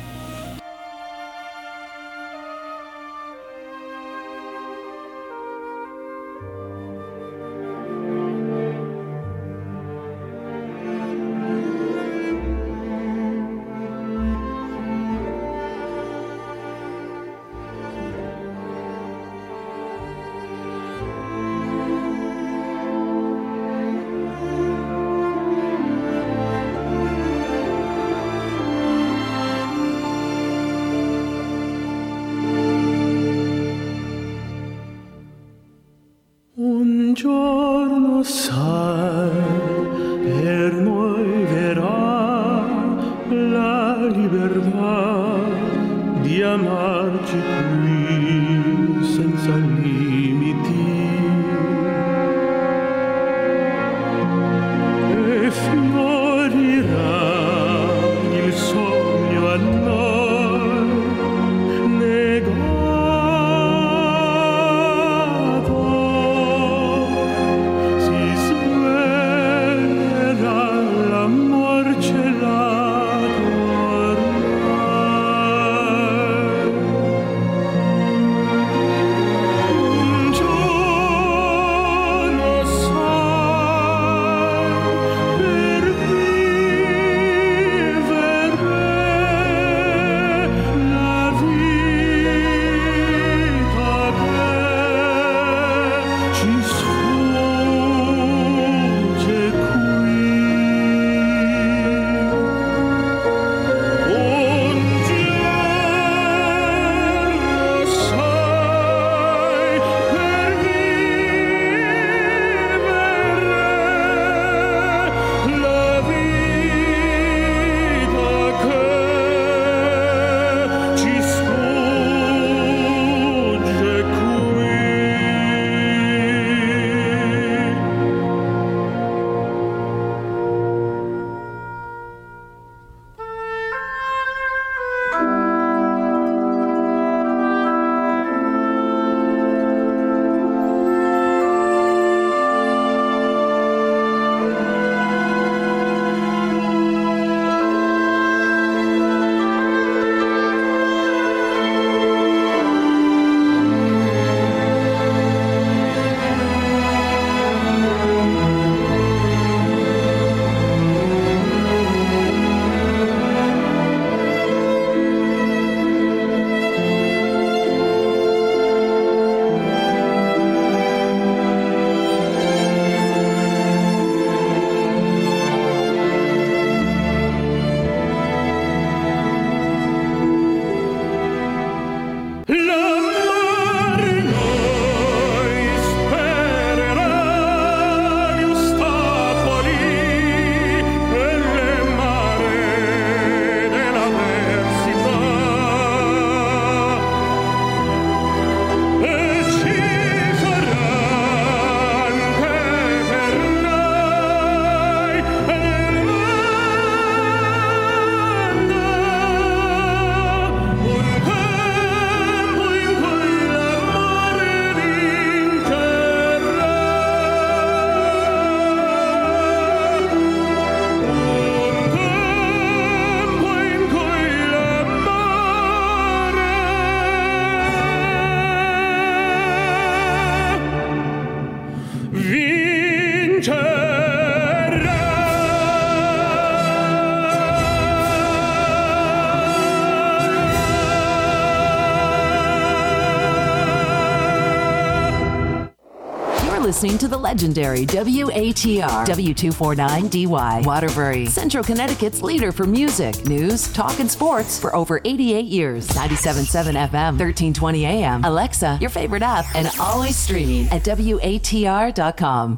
listening to the legendary WATR W249DY Waterbury, Central Connecticut's leader for music, news, talk, and sports for over 88 years. 97.7 FM, 1320 AM. Alexa, your favorite app, and always streaming at WATR.com.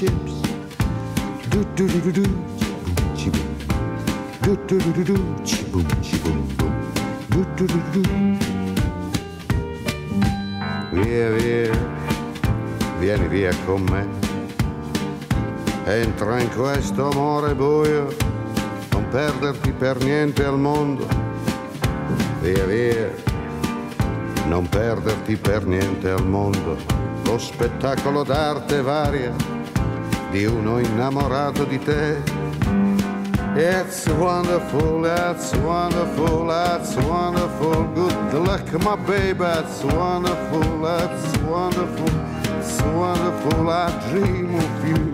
chips. Do do do do do chi. Do do do do do chi boom boom boom. Do do do do. Via via, vieni via con me. Entra in questo amore buio, non perderti per niente al mondo. Via via, non perderti per niente al mondo. Lo spettacolo d'arte varia di uno innamorato di te. It's wonderful, it's wonderful, it's wonderful. Good luck, my baby, it's wonderful, it's wonderful, it's wonderful. I dream of you.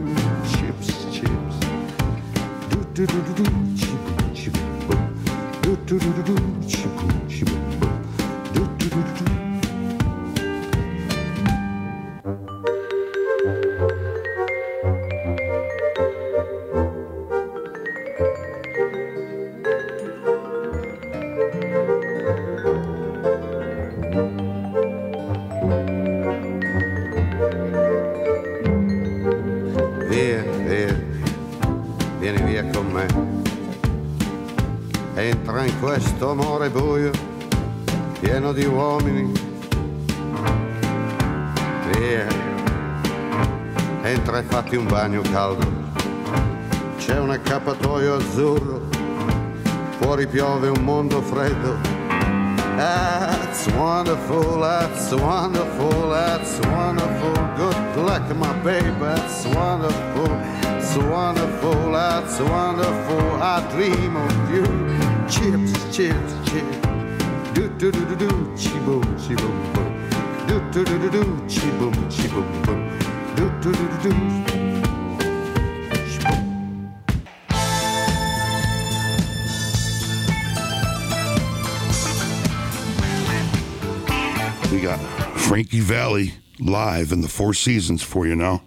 four seasons for you now.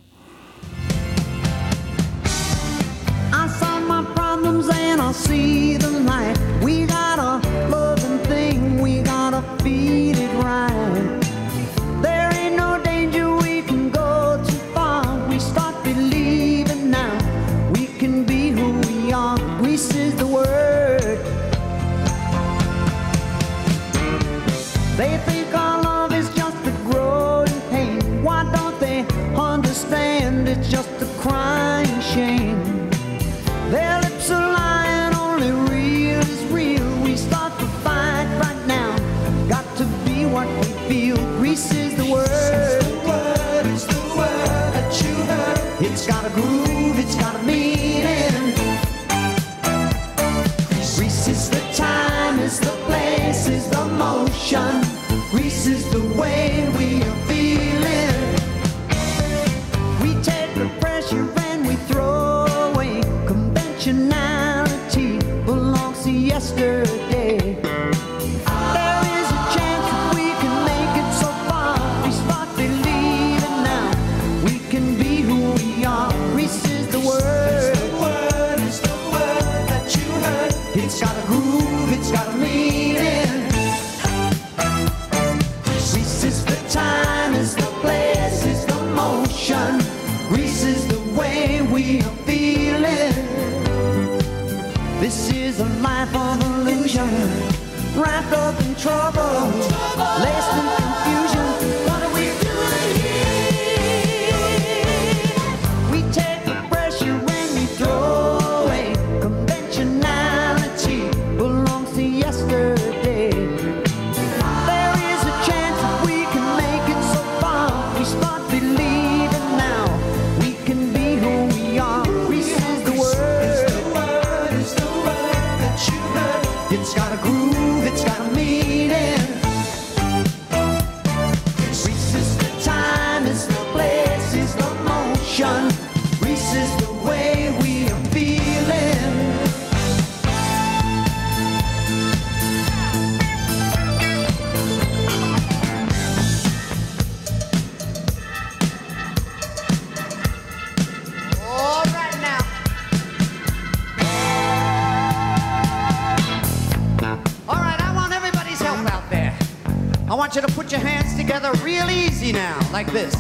Put your hands together real easy now, like this.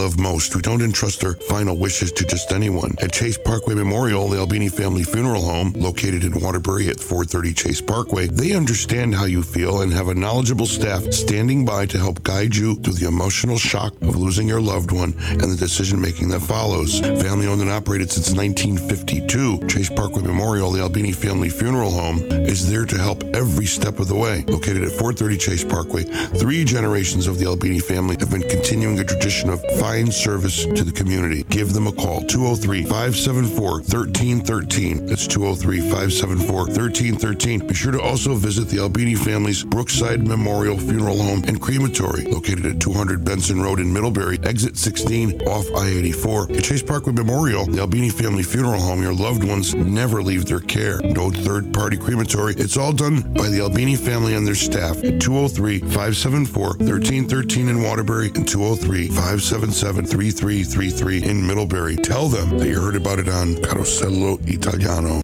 Love most. We don't entrust their final wishes to just anyone. At Chase Parkway Memorial, the Albini Family Funeral Home, located in Waterbury at 430 Chase Parkway, they understand how you feel and have a knowledgeable staff standing by to help guide you through the emotional shock of losing your loved one and the decision making that follows. Family owned and operated since 1952, Chase Parkway Memorial, the Albini Family Funeral Home, is there to help every step of the way. Located at 430 Chase Parkway, three generations of the Albini family have been continuing a tradition of fine service to the community. Give them a call 203 574 1313. That's 203 574 1313. Be sure to also visit the Albini family's Brookside Memorial Funeral Home and Crematory, located at 200 Benson Road in Middlebury, exit 16 off I 84. At Chase Parkway Memorial, the Albini Family Funeral Home, your loved ones never leave their care. No third party crematory. It's all done by the Albini family and their staff at 203 574 1313 in Waterbury and 203 577 3333 in Middlebury. Tell them that you heard about it on Carosello Italiano.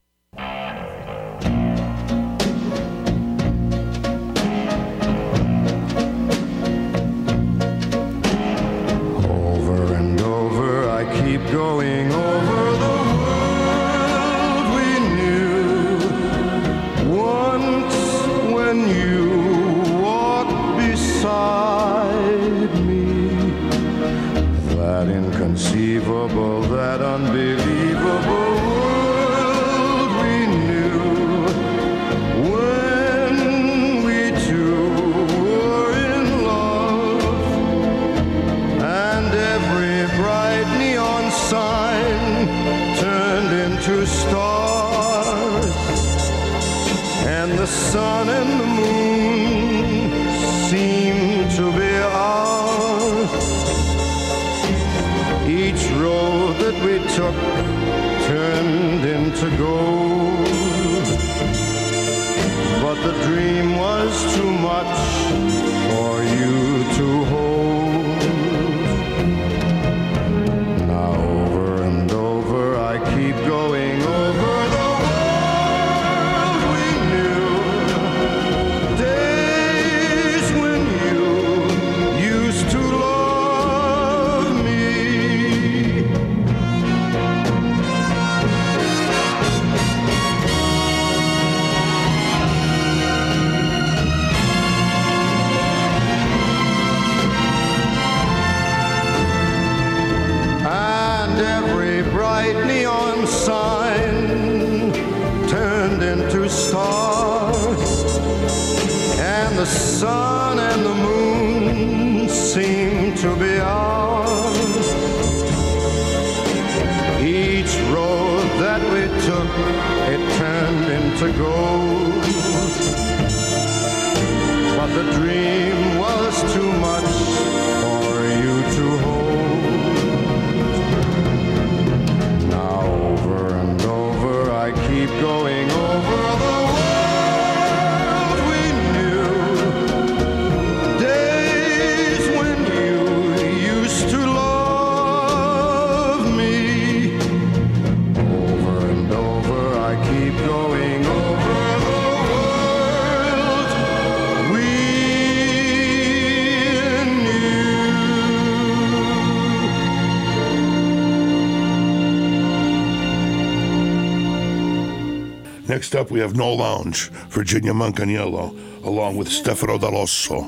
Next up, we have No Lounge, Virginia Mancaniello, along with Stefano Dall'Osso.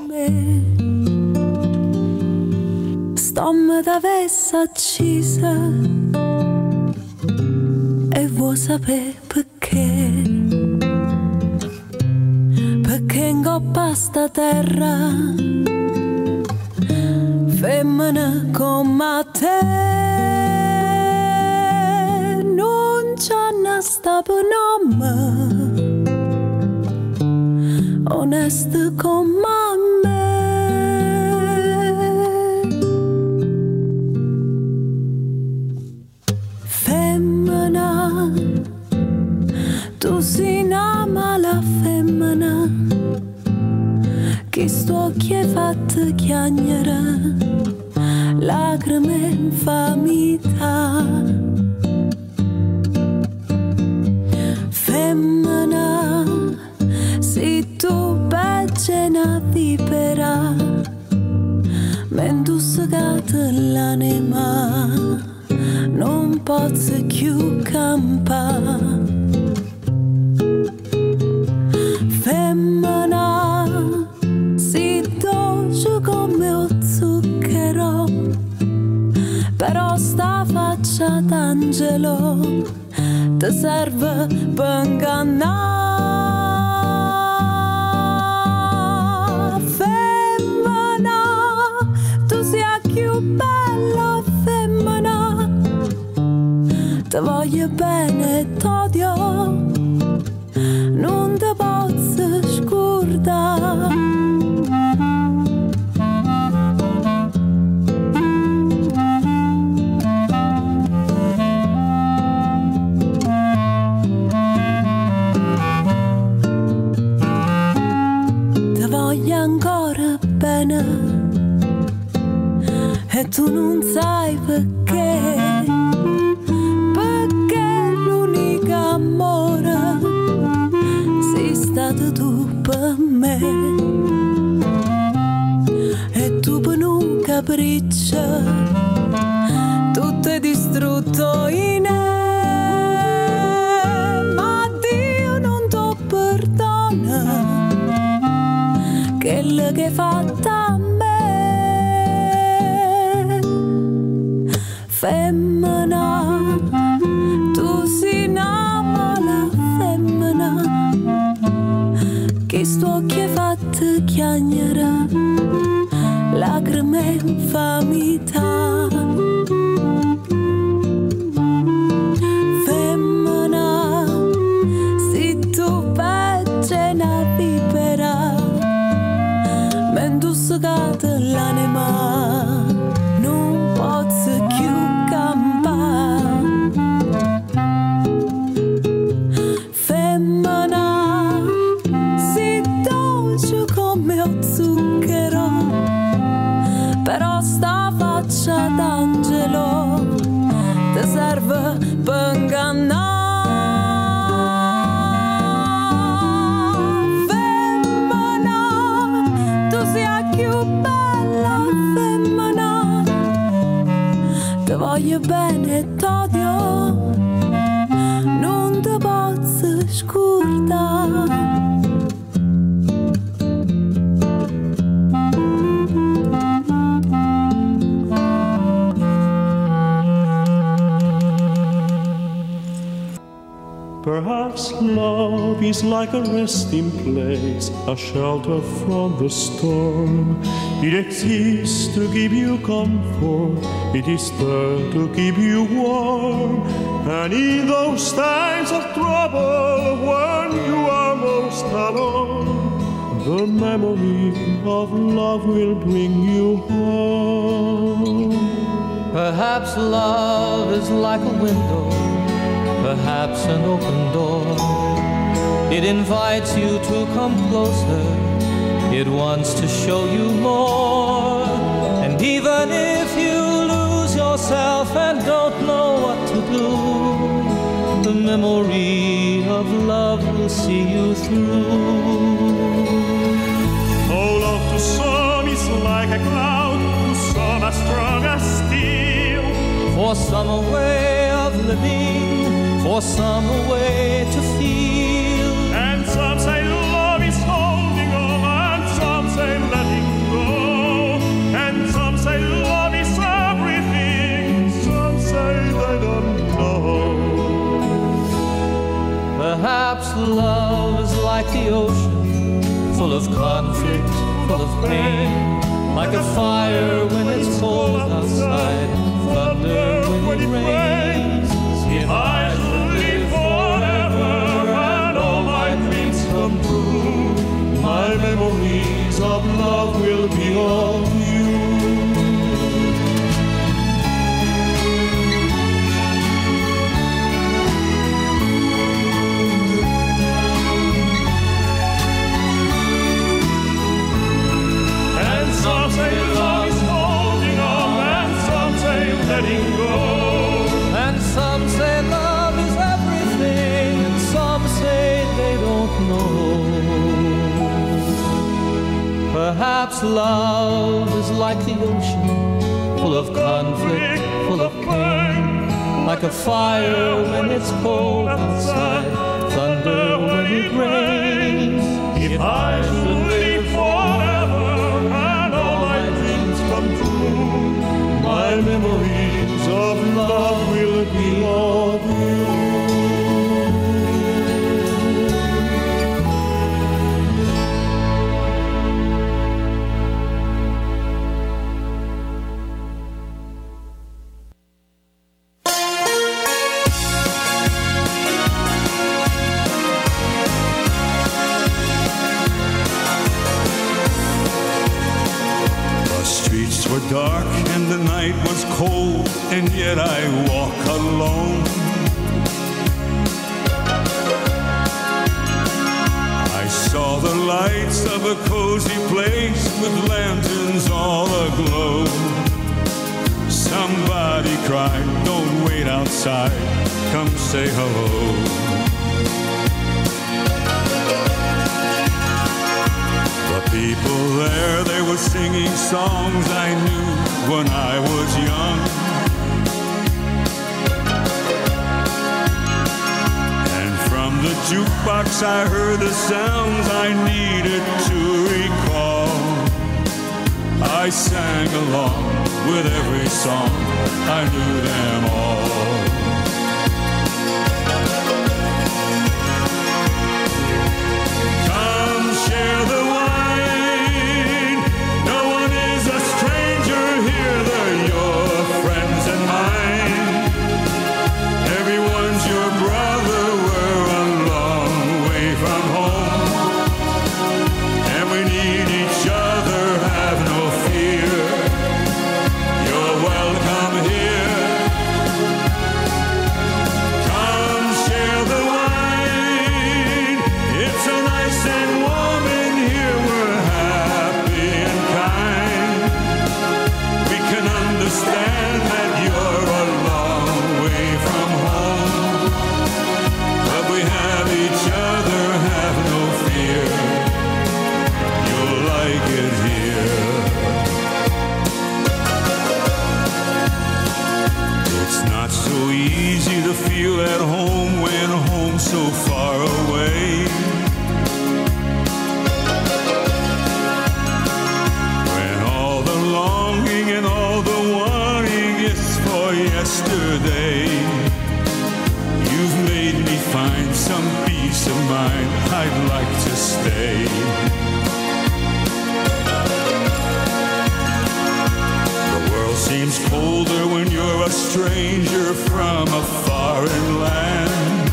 Stomma da vessa accesa e vuoi sapere perché? Perché in coppa sta terra femmina a shelter from the storm. It exists to give you comfort, it is there to keep you warm. And in those times of trouble, when you are most alone, the memory of love will bring you home. Perhaps love is like a window, perhaps an open door. It invites you to come closer, it wants to show you more. And even if you lose yourself and don't know what to do, the memory of love will see you through. Oh, love to some is like a cloud, to some as strong as steel. For some a way of living, for some a way of conflict, full of pain, like a fire when it's cold outside, thunder when it rains. If I should live forever and all my dreams come true, my memories of love will be all Love is like the ocean, full of conflict, full of pain, like a fire when it's cold outside, thunder when it rains. If I should when I was young. And from the jukebox I heard the sounds I needed to recall. I sang along with every song, I knew them all. The world seems colder when you're a stranger from a foreign land.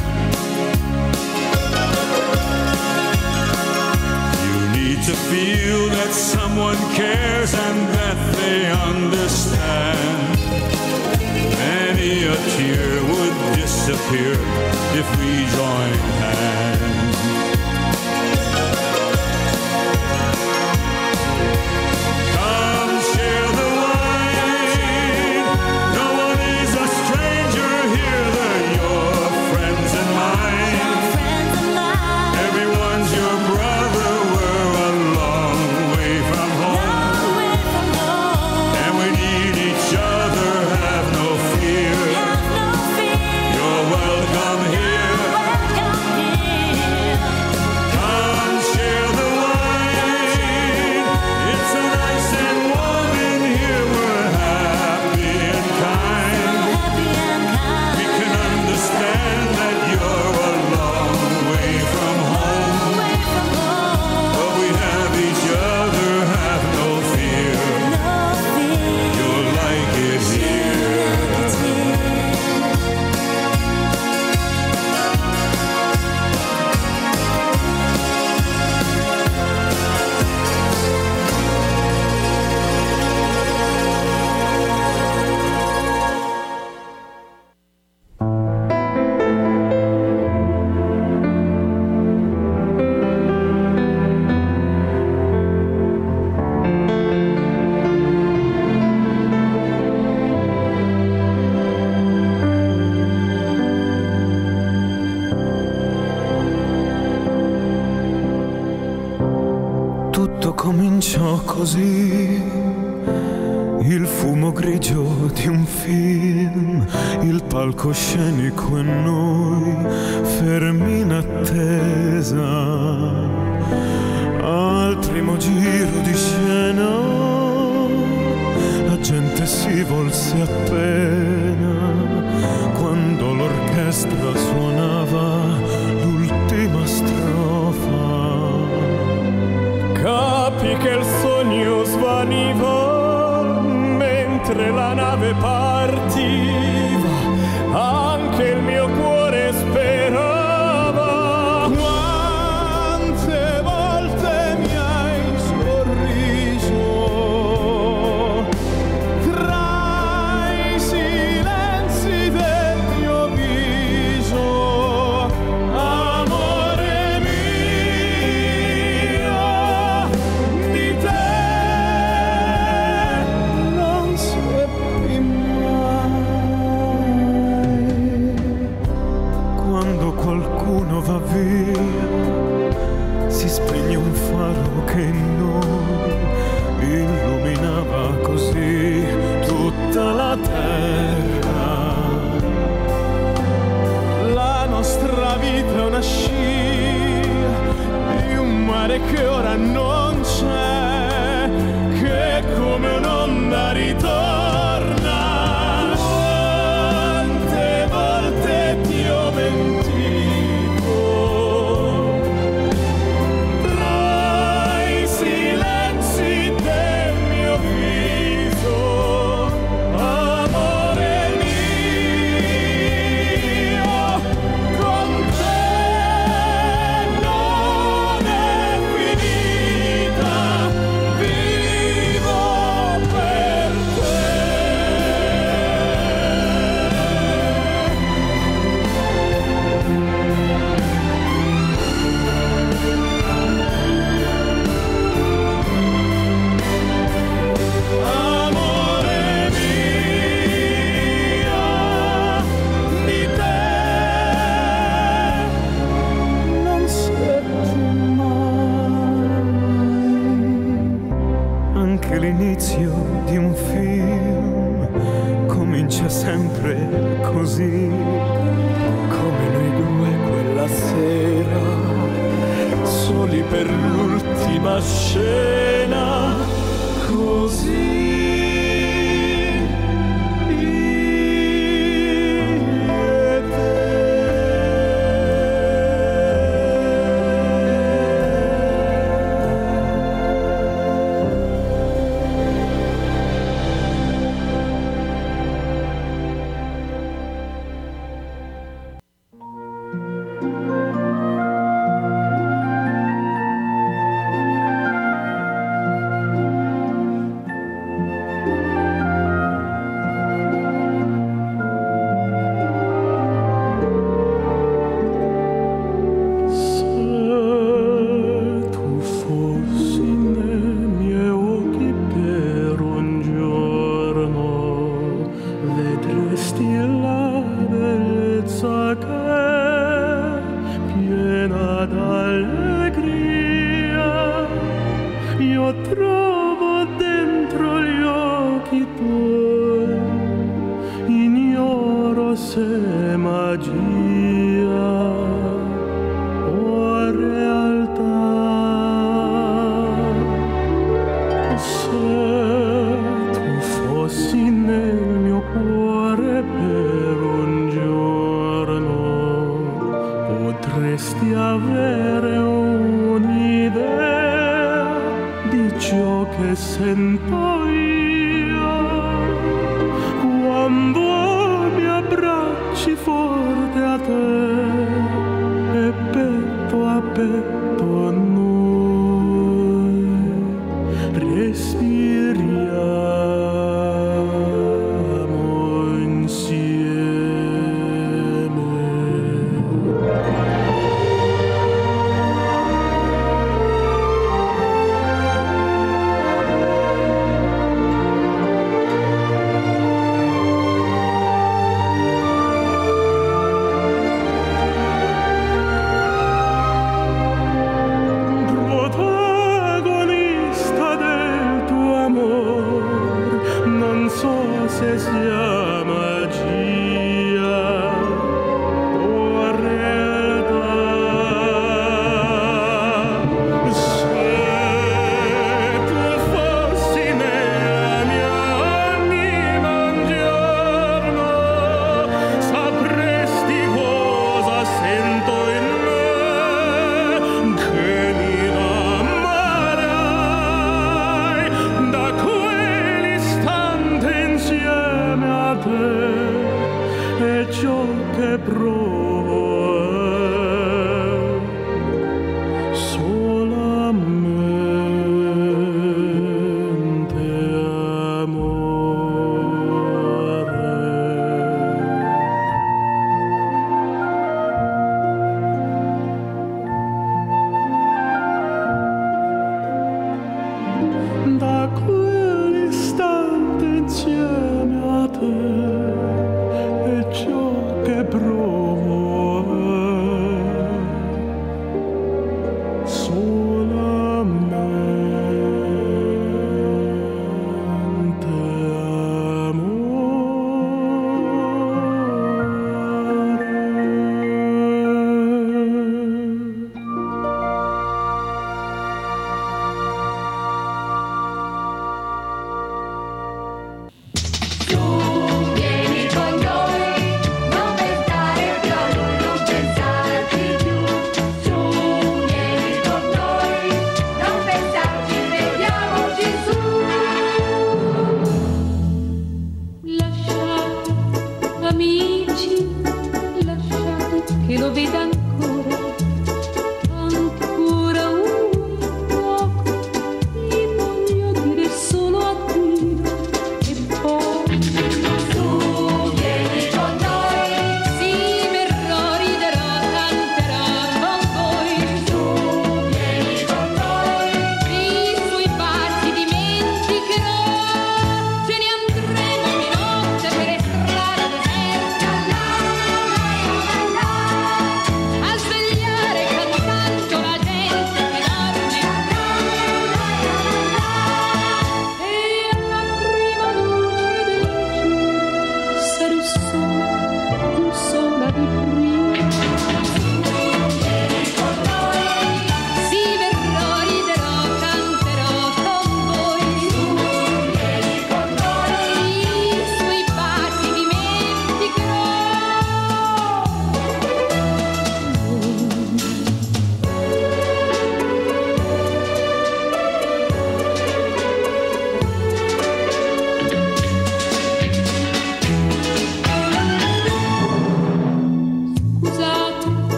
You need to feel that someone cares and that they understand. Many a tear would disappear if we join hands. così il fumo grigio di un film, il palcoscenico e noi fermi in attesa al primo giro di scena. La gente si volse appena quando l'orchestra suonò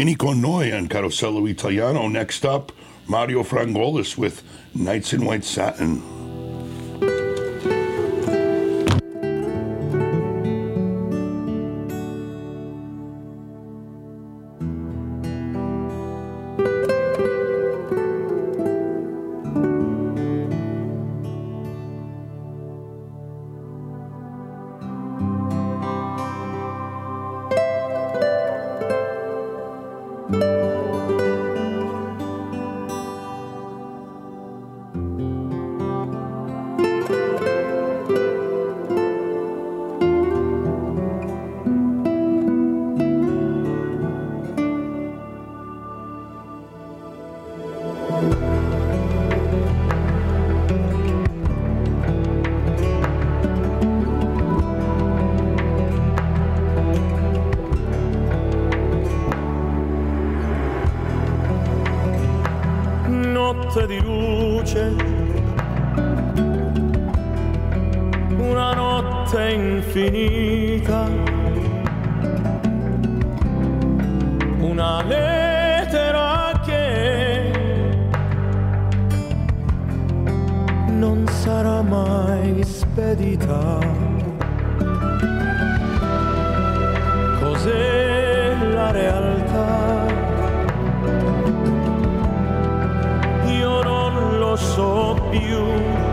Domenico Noi and Carosello Italiano. Next up, Mario Frangolis with Knights in White Satin. Io non lo so più.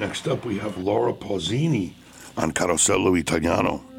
Next up, we have Laura Pausini on Carosello Italiano.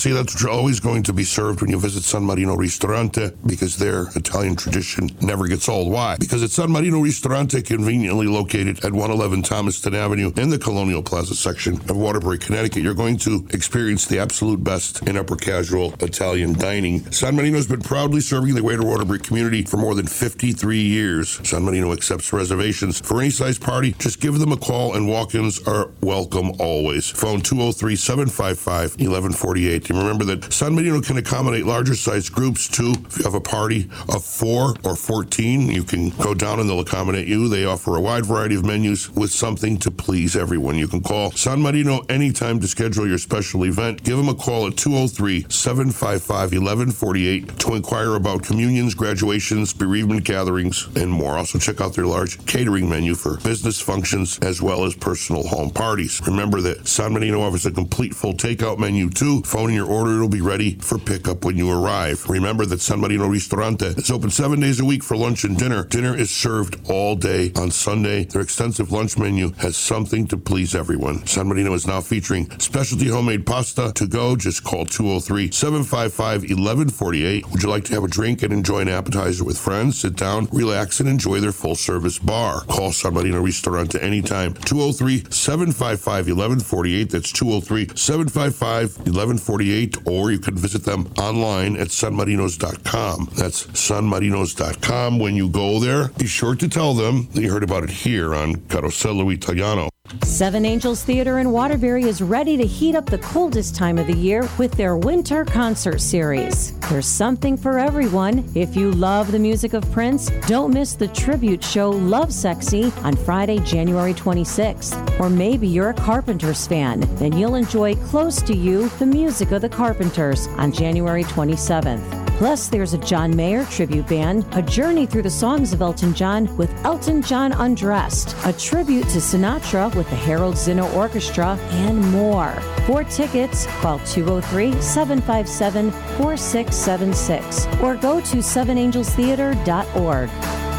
Consistency, that's always going to be served when you visit San Marino Ristorante because their Italian tradition never gets old. Why? Because it's San Marino Ristorante, conveniently located at 111 Thomaston Avenue in the Colonial Plaza section of Waterbury, Connecticut. You're going to experience the absolute best in upper casual Italian dining. San Marino's been proudly serving the greater Waterbury community for more than 53 years. San Marino accepts reservations for any size party. Just give them a call and walk-ins are welcome always. Phone 203-755-1148. Remember that San Marino can accommodate larger size groups too. If you have a party of four or 14, you can go down and they'll accommodate you. They offer a wide variety of menus with something to please everyone. You can call San Marino anytime to schedule your special event. Give them a call at 203-755-1148 to inquire about communions, graduations, bereavement gatherings, and more. Also check out their large catering menu for business functions as well as personal home parties. Remember that San Marino offers a complete full takeout menu too. Phone your order, it'll be ready for pickup when you arrive. Remember that San Marino Ristorante is open seven days a week for lunch and dinner. Dinner is served all day on Sunday. Their extensive lunch menu has something to please everyone. San Marino is now featuring specialty homemade pasta to go. Just call 203 755 1148. Would you like to have a drink and enjoy an appetizer with friends? Sit down, relax, and enjoy their full service bar. Call San Marino Ristorante anytime. 203 755 1148. That's 203 755 1148. Or you can visit them online at sanmarinos.com. That's sanmarinos.com. When you go there, be sure to tell them that you heard about it here on Carosello Italiano. Seven Angels Theater in Waterbury is ready to heat up the coldest time of the year with their winter concert series. There's something for everyone. If you love the music of Prince, don't miss the tribute show Love Sexy on Friday, January 26th. Or maybe you're a Carpenters fan, then you'll enjoy Close to You, the music of the Carpenters on January 27th. Plus, there's a John Mayer tribute band, a journey through the songs of Elton John with Elton John Undressed, a tribute to Sinatra with the Harold Zinno Orchestra, and more. For tickets, call 203 757 4676 or go to sevenangelstheater.org.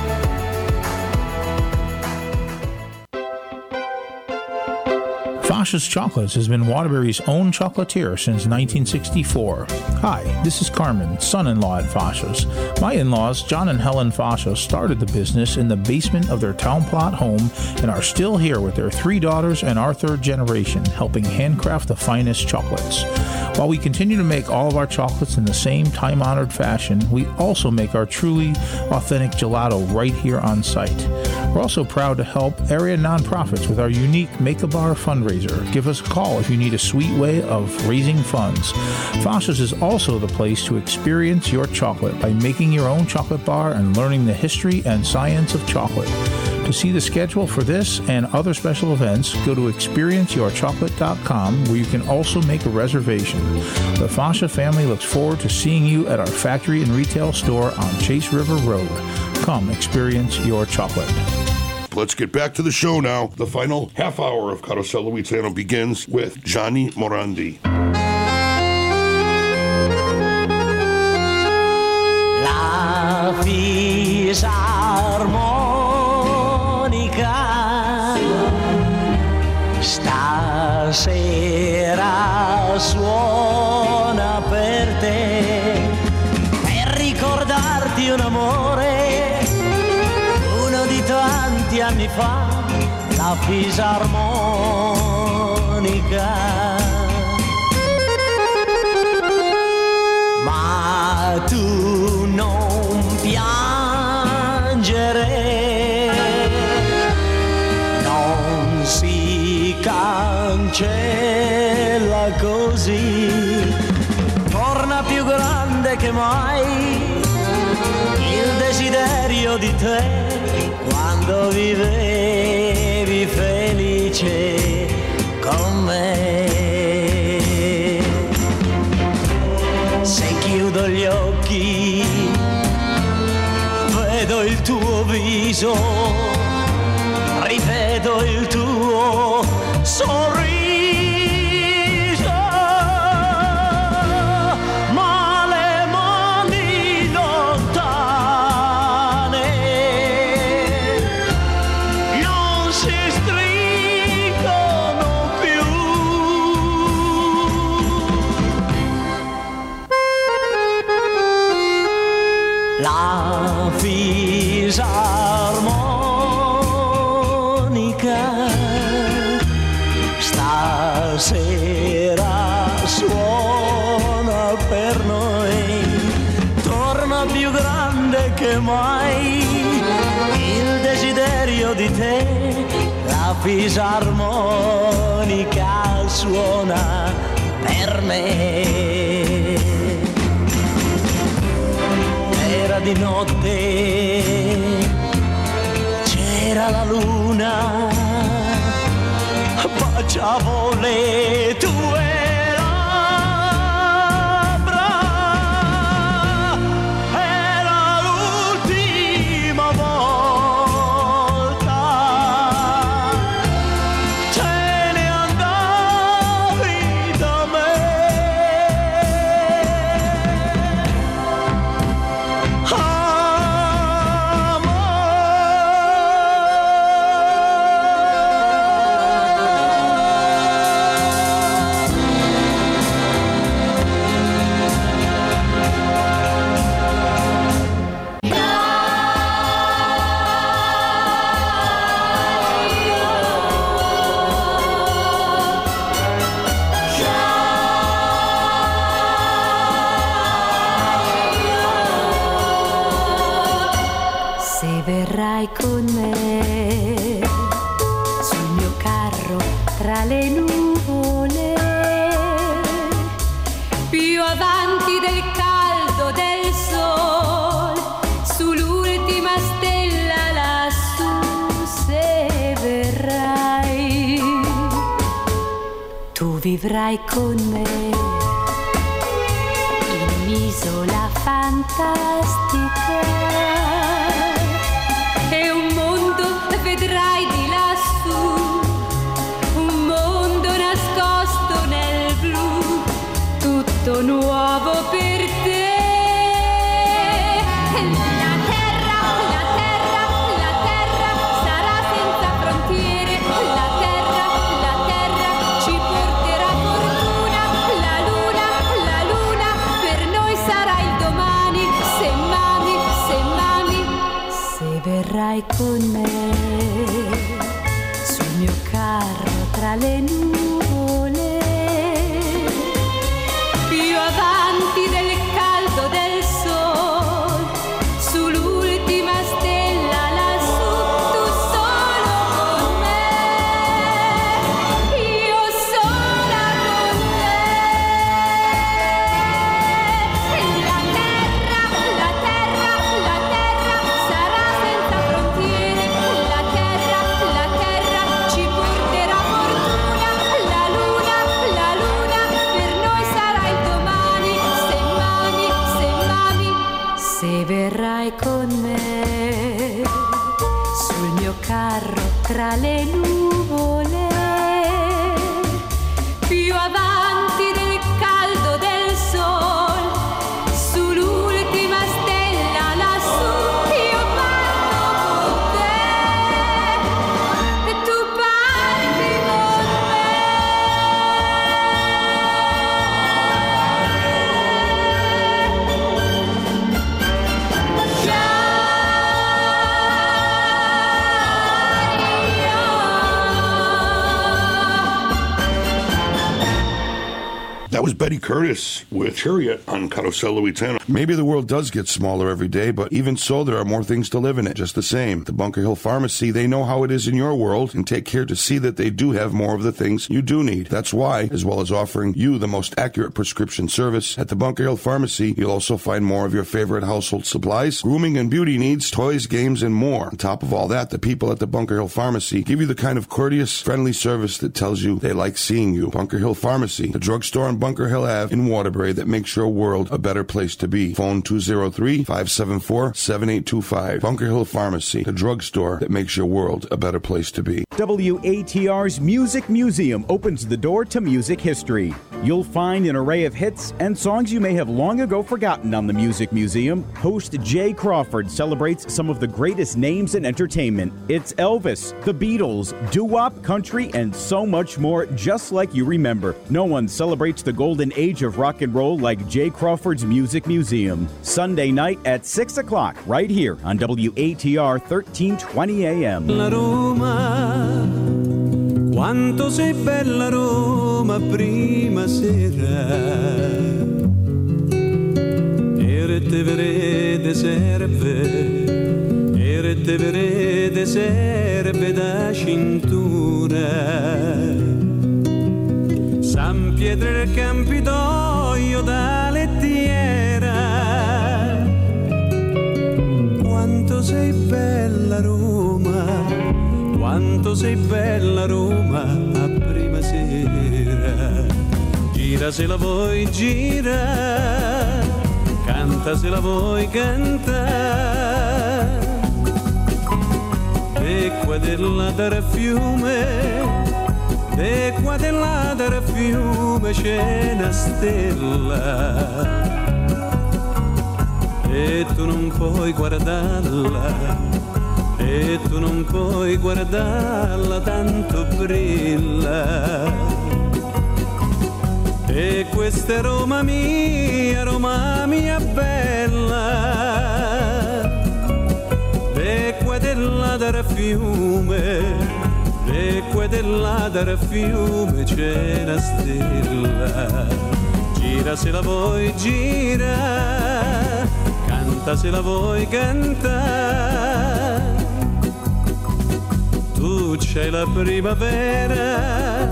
Fosh's Chocolates has been Waterbury's own chocolatier since 1964. Hi, this is Carmen, son-in-law at Fosh's. My in-laws, John and Helen Fosha, started the business in the basement of their town plot home and are still here with their three daughters and our third generation, helping handcraft the finest chocolates. While we continue to make all of our chocolates in the same time-honored fashion, we also make our truly authentic gelato right here on site. We're also proud to help area nonprofits with our unique Make a Bar fundraiser. Give us a call if you need a sweet way of raising funds. Foster's is also the place to experience your chocolate by making your own chocolate bar and learning the history and science of chocolate. To see the schedule for this and other special events, go to experienceyourchocolate.com where you can also make a reservation. The Fasha family looks forward to seeing you at our factory and retail store on Chase River Road. Come experience your chocolate. Let's get back to the show now. The final half hour of Carosello Italiano begins with Gianni Morandi. La fisarmonica stasera suona per te per ricordarti un amore anni fa la fisarmonica. Ma tu non piangere, non si cancella così, torna più grande che mai il desiderio di te quando vivevi felice con me. Se chiudo gli occhi, vedo il tuo viso, rivedo il tuo sorriso. Fisarmonica suona per me. Era di notte, c'era la luna, baciavo le tue Curtis Maybe the world does get smaller every day, but even so, there are more things to live in it, just the same. The Bunker Hill Pharmacy, they know how it is in your world and take care to see that they do have more of the things you do need. That's why, as well as offering you the most accurate prescription service, at the Bunker Hill Pharmacy, you'll also find more of your favorite household supplies, grooming and beauty needs, toys, games, and more. On top of all that, the people at the Bunker Hill Pharmacy give you the kind of courteous, friendly service that tells you they like seeing you. Bunker Hill Pharmacy, the drugstore on Bunker Hill Ave in Waterbury that makes your world a better place to be. Phone 203-574-7825. Bunker Hill Pharmacy, the drugstore that makes your world a better place to be. WATR's Music Museum opens the door to music history. You'll find an array of hits and songs you may have long ago forgotten on the Music Museum. Host Jay Crawford celebrates some of the greatest names in entertainment. It's Elvis, the Beatles, doo wop, country, and so much more, just like you remember. No one celebrates the golden age of rock and roll like Jay Crawford's Music Museum. Sunday night at 6 o'clock, right here on WATR 1320 AM. Quanto sei bella Roma, prima sera. E te verede serve e te verede serve da cintura. San Pietro del Campidoglio da lettiera. Quanto sei bella Roma quanto sei bella Roma a prima sera. Gira se la vuoi gira. Canta se la vuoi cantare e qua dell'altro fiume e qua dell'altro fiume c'è una stella. E tu non puoi guardarla e tu non puoi guardarla tanto brilla. E questa è Roma mia, Roma mia bella. E qua dell'altro fiume e qua dell'altro fiume c'è una stella. Gira se la vuoi gira canta se la vuoi cantare tu c'hai la primavera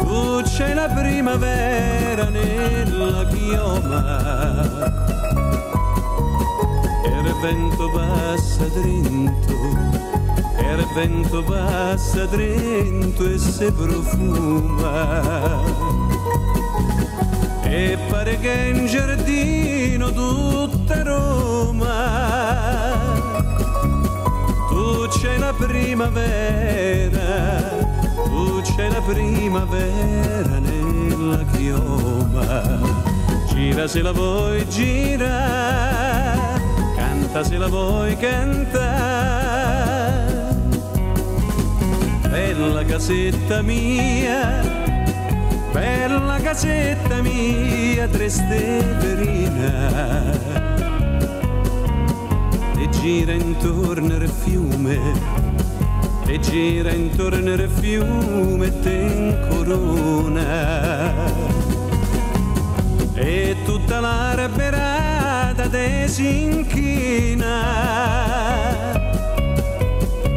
tu c'hai la primavera nella chioma. E il vento passa dritto e il vento passa dritto e si profuma. E pare che in giardino tutta la primavera tu c'hai la primavera nella chioma. Gira se la vuoi gira canta se la vuoi cantare bella casetta mia bella casetta mia Tresteverina e gira intorno al fiume e gira intorno al fiume te in corona e tutta la rabberata te si inchina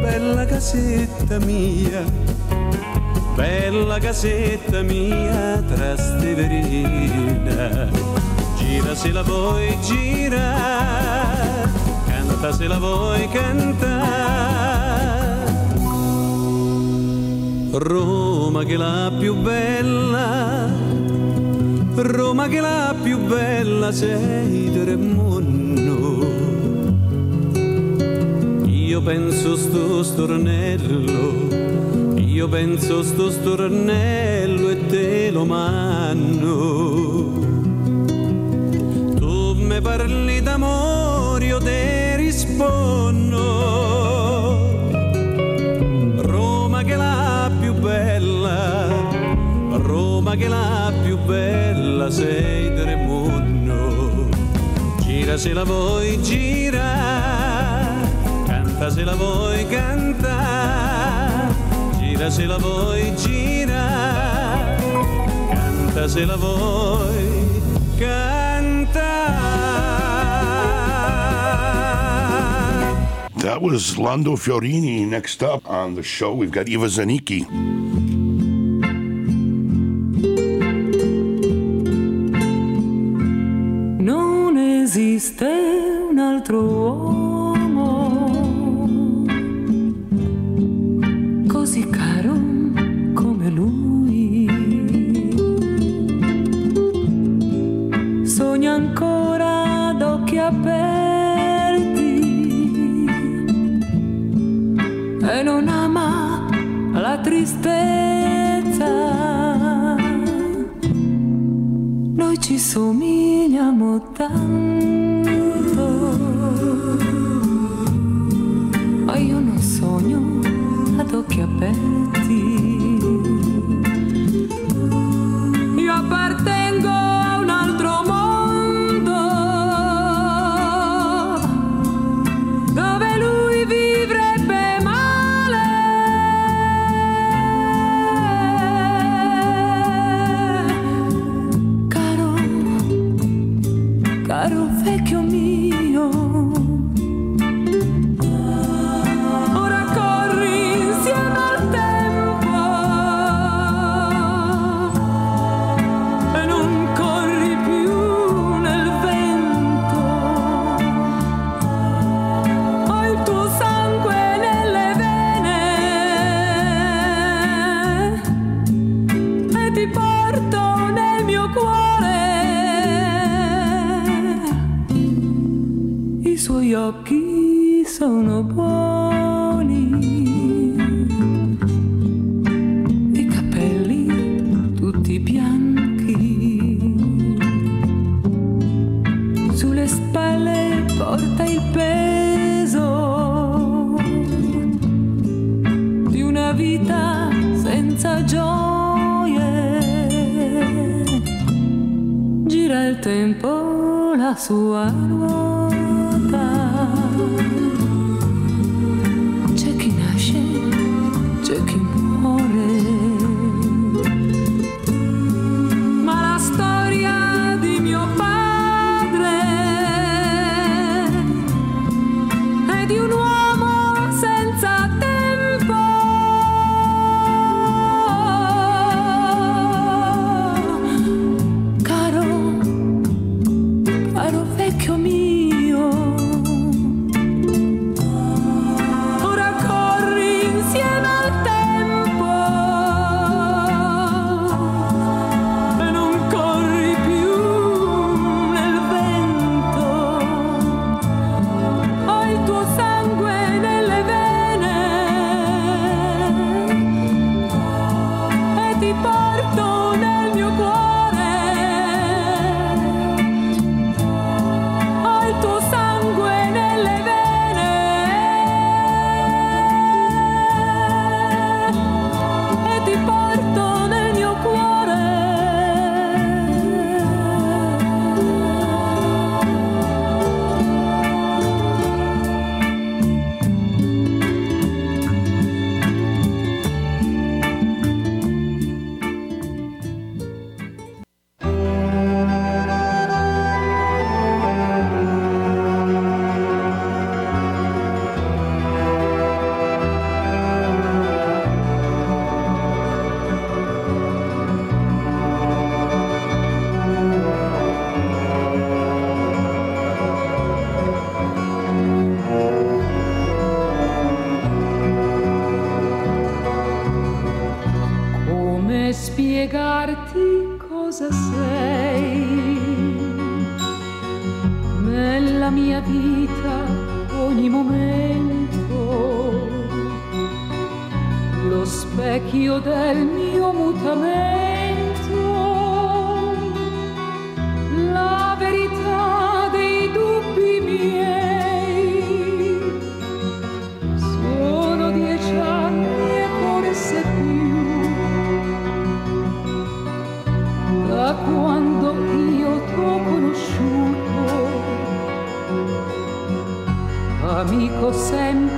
bella casetta mia bella casetta mia Trasteverina gira se la vuoi gira canta se la vuoi cantare Roma che la più bella Roma che la più bella sei del mondo io penso sto stornello io penso sto stornello e te lo manno. Tu mi parli sei. Gira se la vuoi, gira, canta se la vuoi cantare gira se la vuoi gira canta se la vuoi cantare That was Lando Fiorini. Next up on the show, we've got Eva Zanicki. ogni momento. Lo specchio del mio mutamento. amico sempre.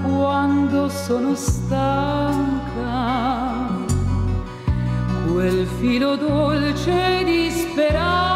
quando sono stanca, quel filo dolce di speranza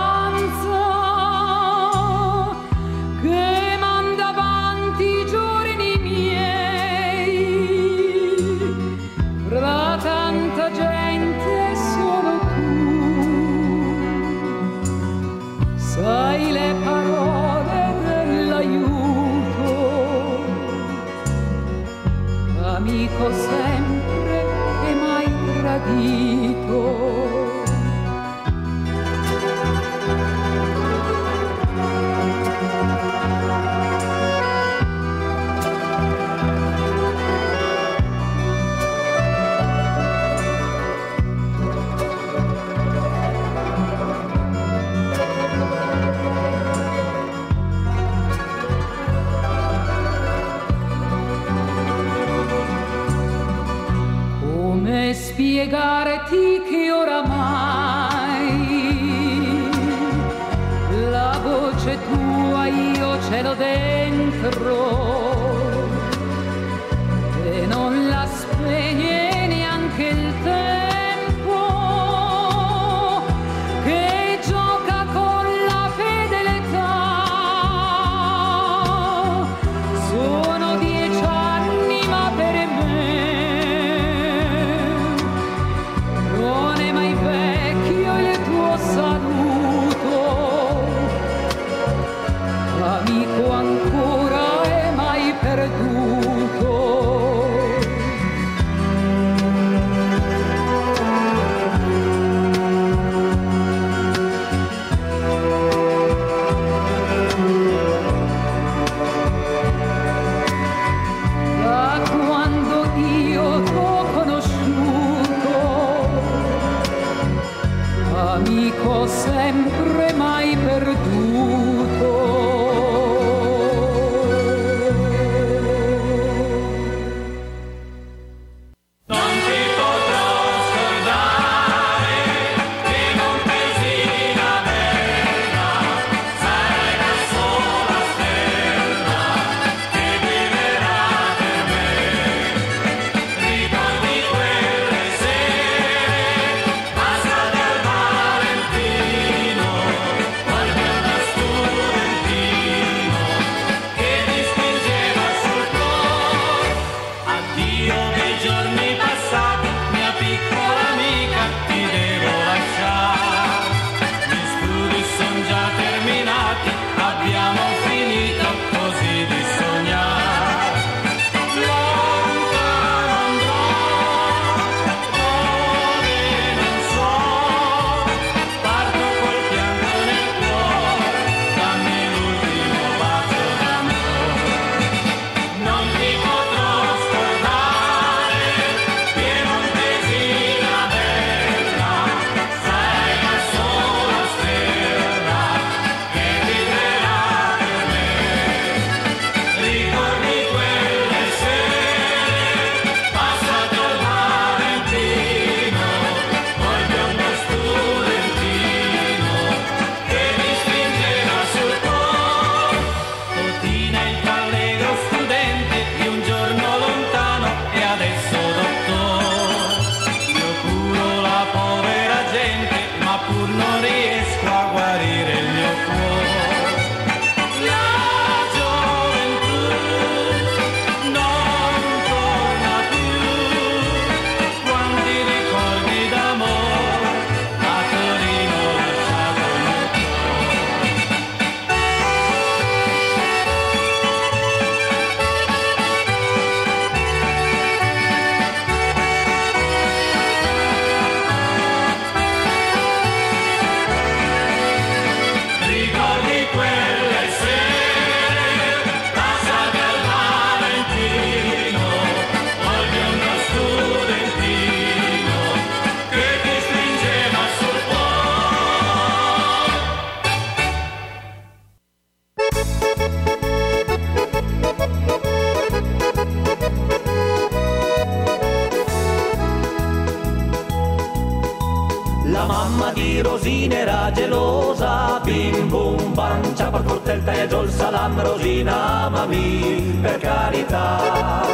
La mamma di Rosina era gelosa, bim bum bam, ciapa il coltelta e giù il salam, Rosina amami, per carità.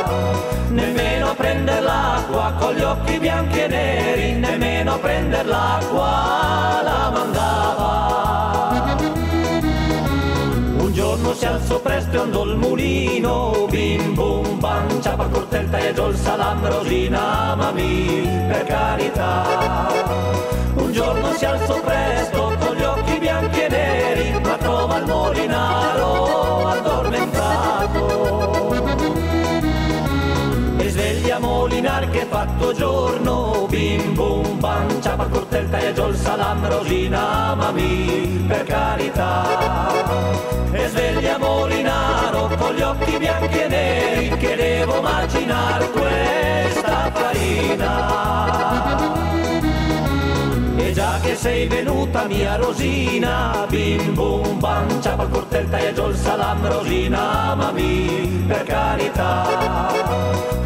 Nemmeno a prendere l'acqua con gli occhi bianchi e neri, nemmeno a prendere l'acqua la mandava. Un giorno si alzò presto e andò il mulino, bim bum bam, ciapa il coltelta e giù il salam, Rosina amami, per carità. Un giorno si alzò presto con gli occhi bianchi e neri, ma trova il molinaro addormentato. E sveglia Molinar che è fatto giorno, bim bum bam, ciapa il coltelta e giù il salam, Rosina amami, per carità. E sveglia Molinaro con gli occhi bianchi e neri, che devo immaginare questa farina. Che sei venuta mia Rosina, bim bum bam, ciapa il coltelta e giù il salam, Rosina amami, per carità.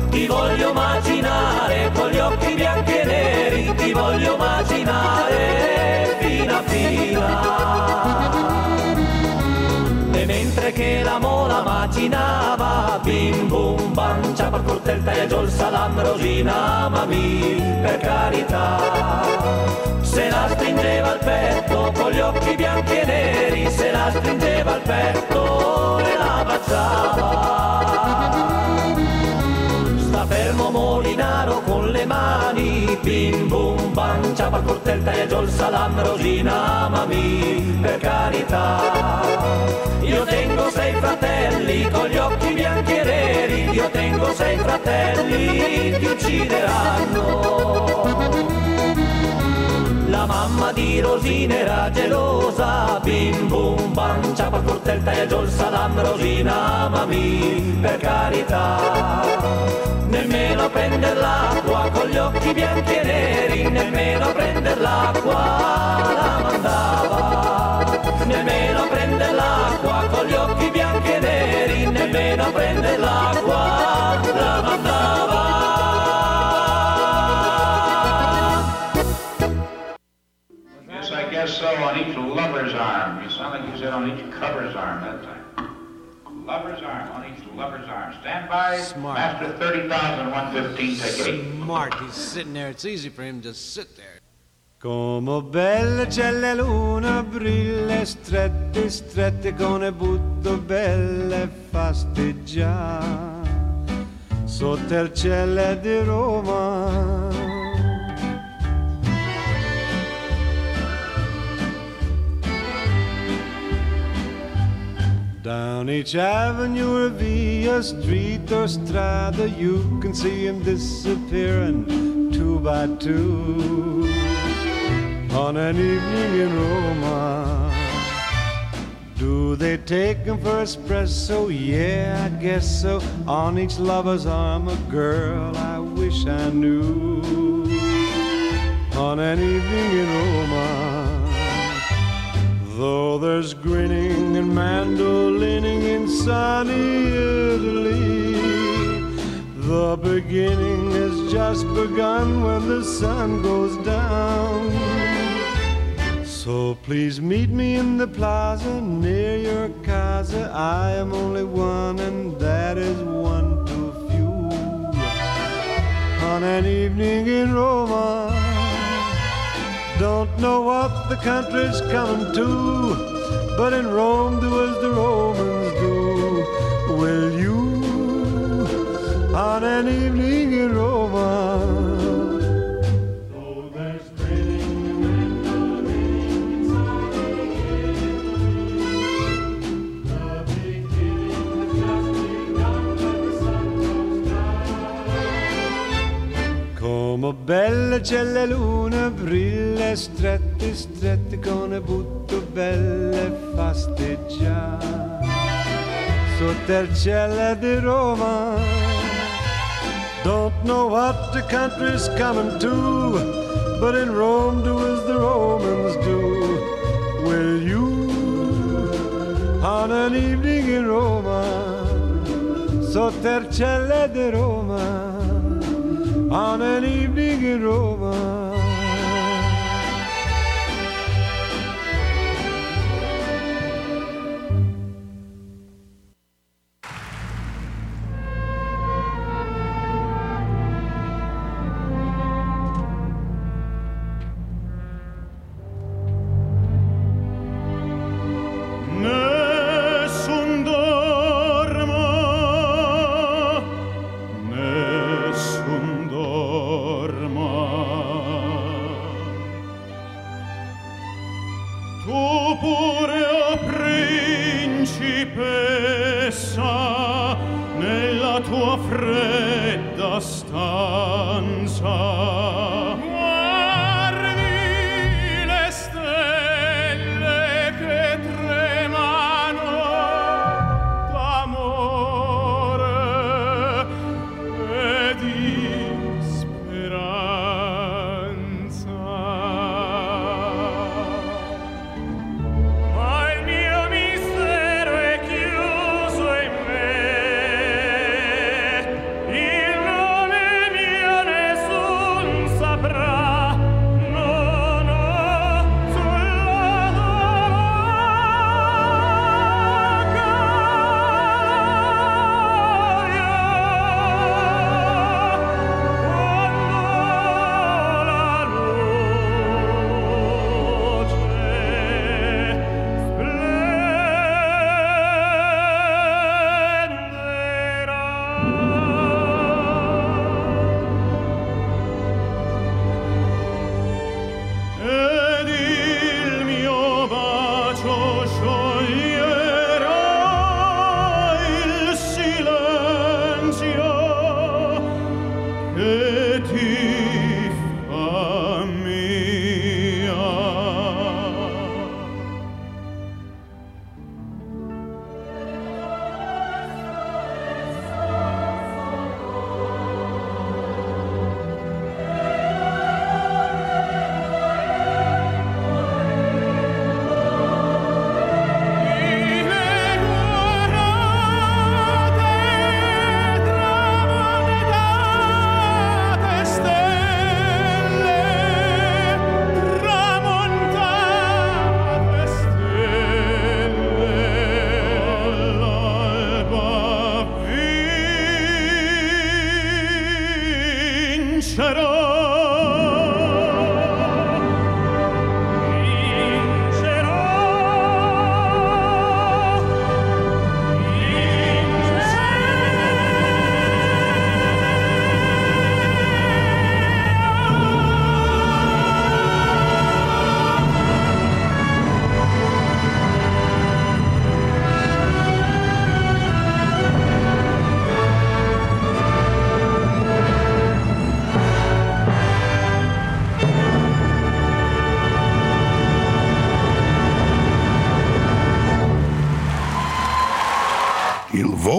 Ti voglio immaginare con gli occhi bianchi e neri, ti voglio immaginare immaginava bim bum bam ciapa cortel e giol salam rosina mami per carità. Se la stringeva al petto con gli occhi bianchi e neri se la stringeva al petto e la baciava le mani bim bum bam ciapa cortel e giol salam rosina mami per carità. Io tengo sei fratelli con gli occhi bianchi e neri io tengo sei fratelli ti uccideranno la mamma di Rosina era gelosa, bim bum bam, ciapa cortel e giol salam Rosina, mami, per carità. Nemmeno prender l'acqua con gli occhi bianchi e neri, nemmeno prender l'acqua la mandava. On each lover's arm. You sound like you said on each cover's arm that time. Lover's arm, on each lover's arm. Stand by. Smart. Master 30,115, take eight. Smart. He's sitting there. It's easy for him to sit there. Come belle c'è la luna, brille strette, strette con le butto belle fasteggia sotto il cielo di Roma. Down each avenue or via street or strada, you can see him disappearing two by two on an evening in Roma. Do they take him for espresso? Yeah, I guess so. On each lover's arm, a girl I wish I knew. On an evening in Roma. Though there's grinning and mandolining in sunny Italy, the beginning has just begun when the sun goes down. So please meet me in the plaza near your casa. I am only one, and that is one too few. On an evening in Roma. Don't know what the country's coming to, but in Rome do as the Romans do. Will you, on an evening in Roma? Come belle luna, brille strette, strette con butto belle fasteggia cielo di Roma. Don't know what the country's coming to, but in Rome do as the Romans do. Will you, on an evening in Roma, cielo di Roma? On an evening in Roma.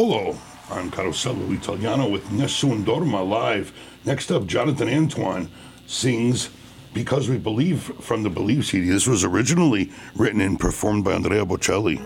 Volo on Carosello Italiano with Nessun Dorma live. Next up, Jonathan Antoine sings Because We Believe from the Believe CD. This was originally written and performed by Andrea Bocelli.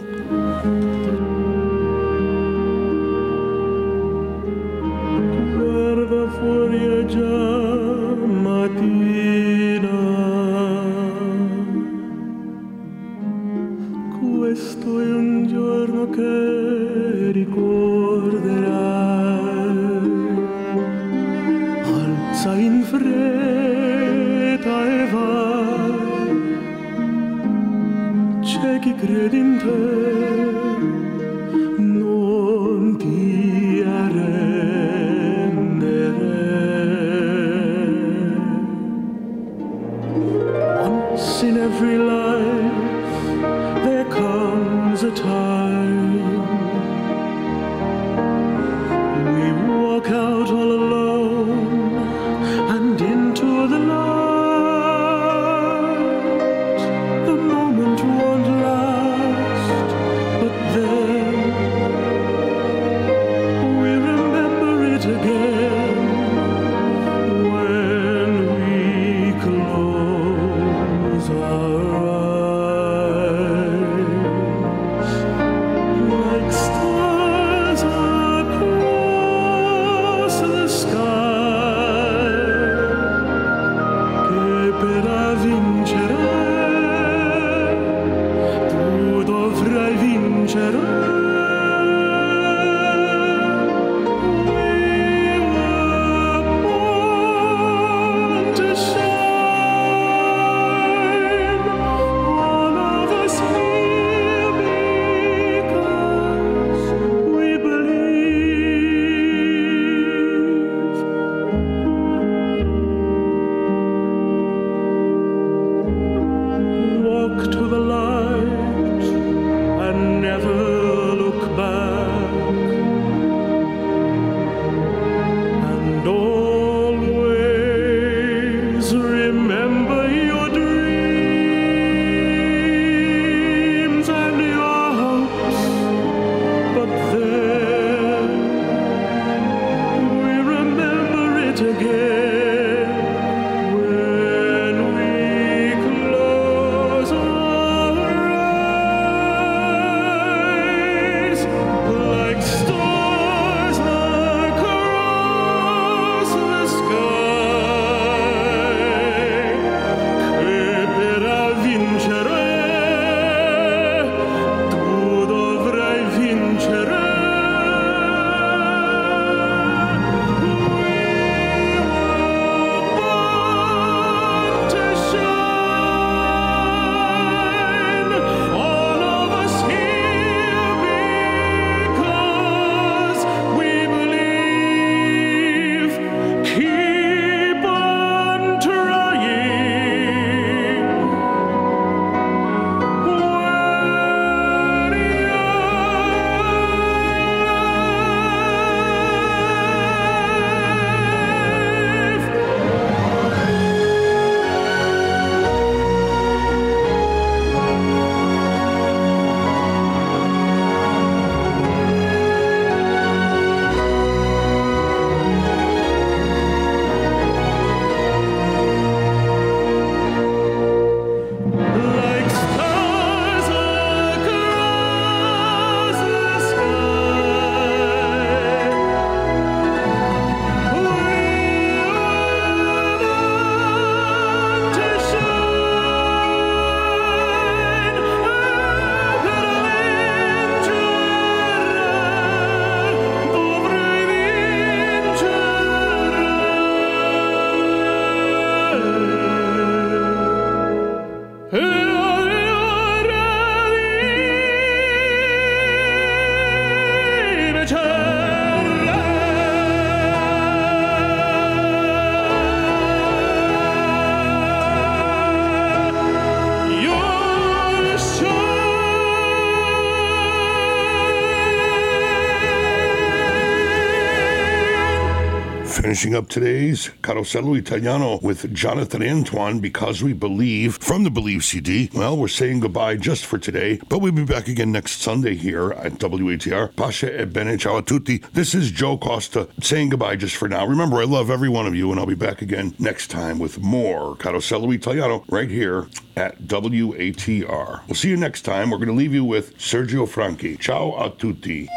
Finishing up today's Carosello Italiano with Jonathan Antoine because we believe from the Believe CD. Well, we're saying goodbye just for today, but we'll be back again next Sunday here at WATR. Pasha e bene ciao a tutti. This is Joe Costa saying goodbye just for now. Remember, I love every one of you, and I'll be back again next time with more Carosello Italiano right here at WATR. We'll see you next time. We're going to leave you with Sergio Franchi. Ciao a tutti.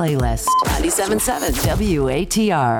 Playlist. 97.7 WATR.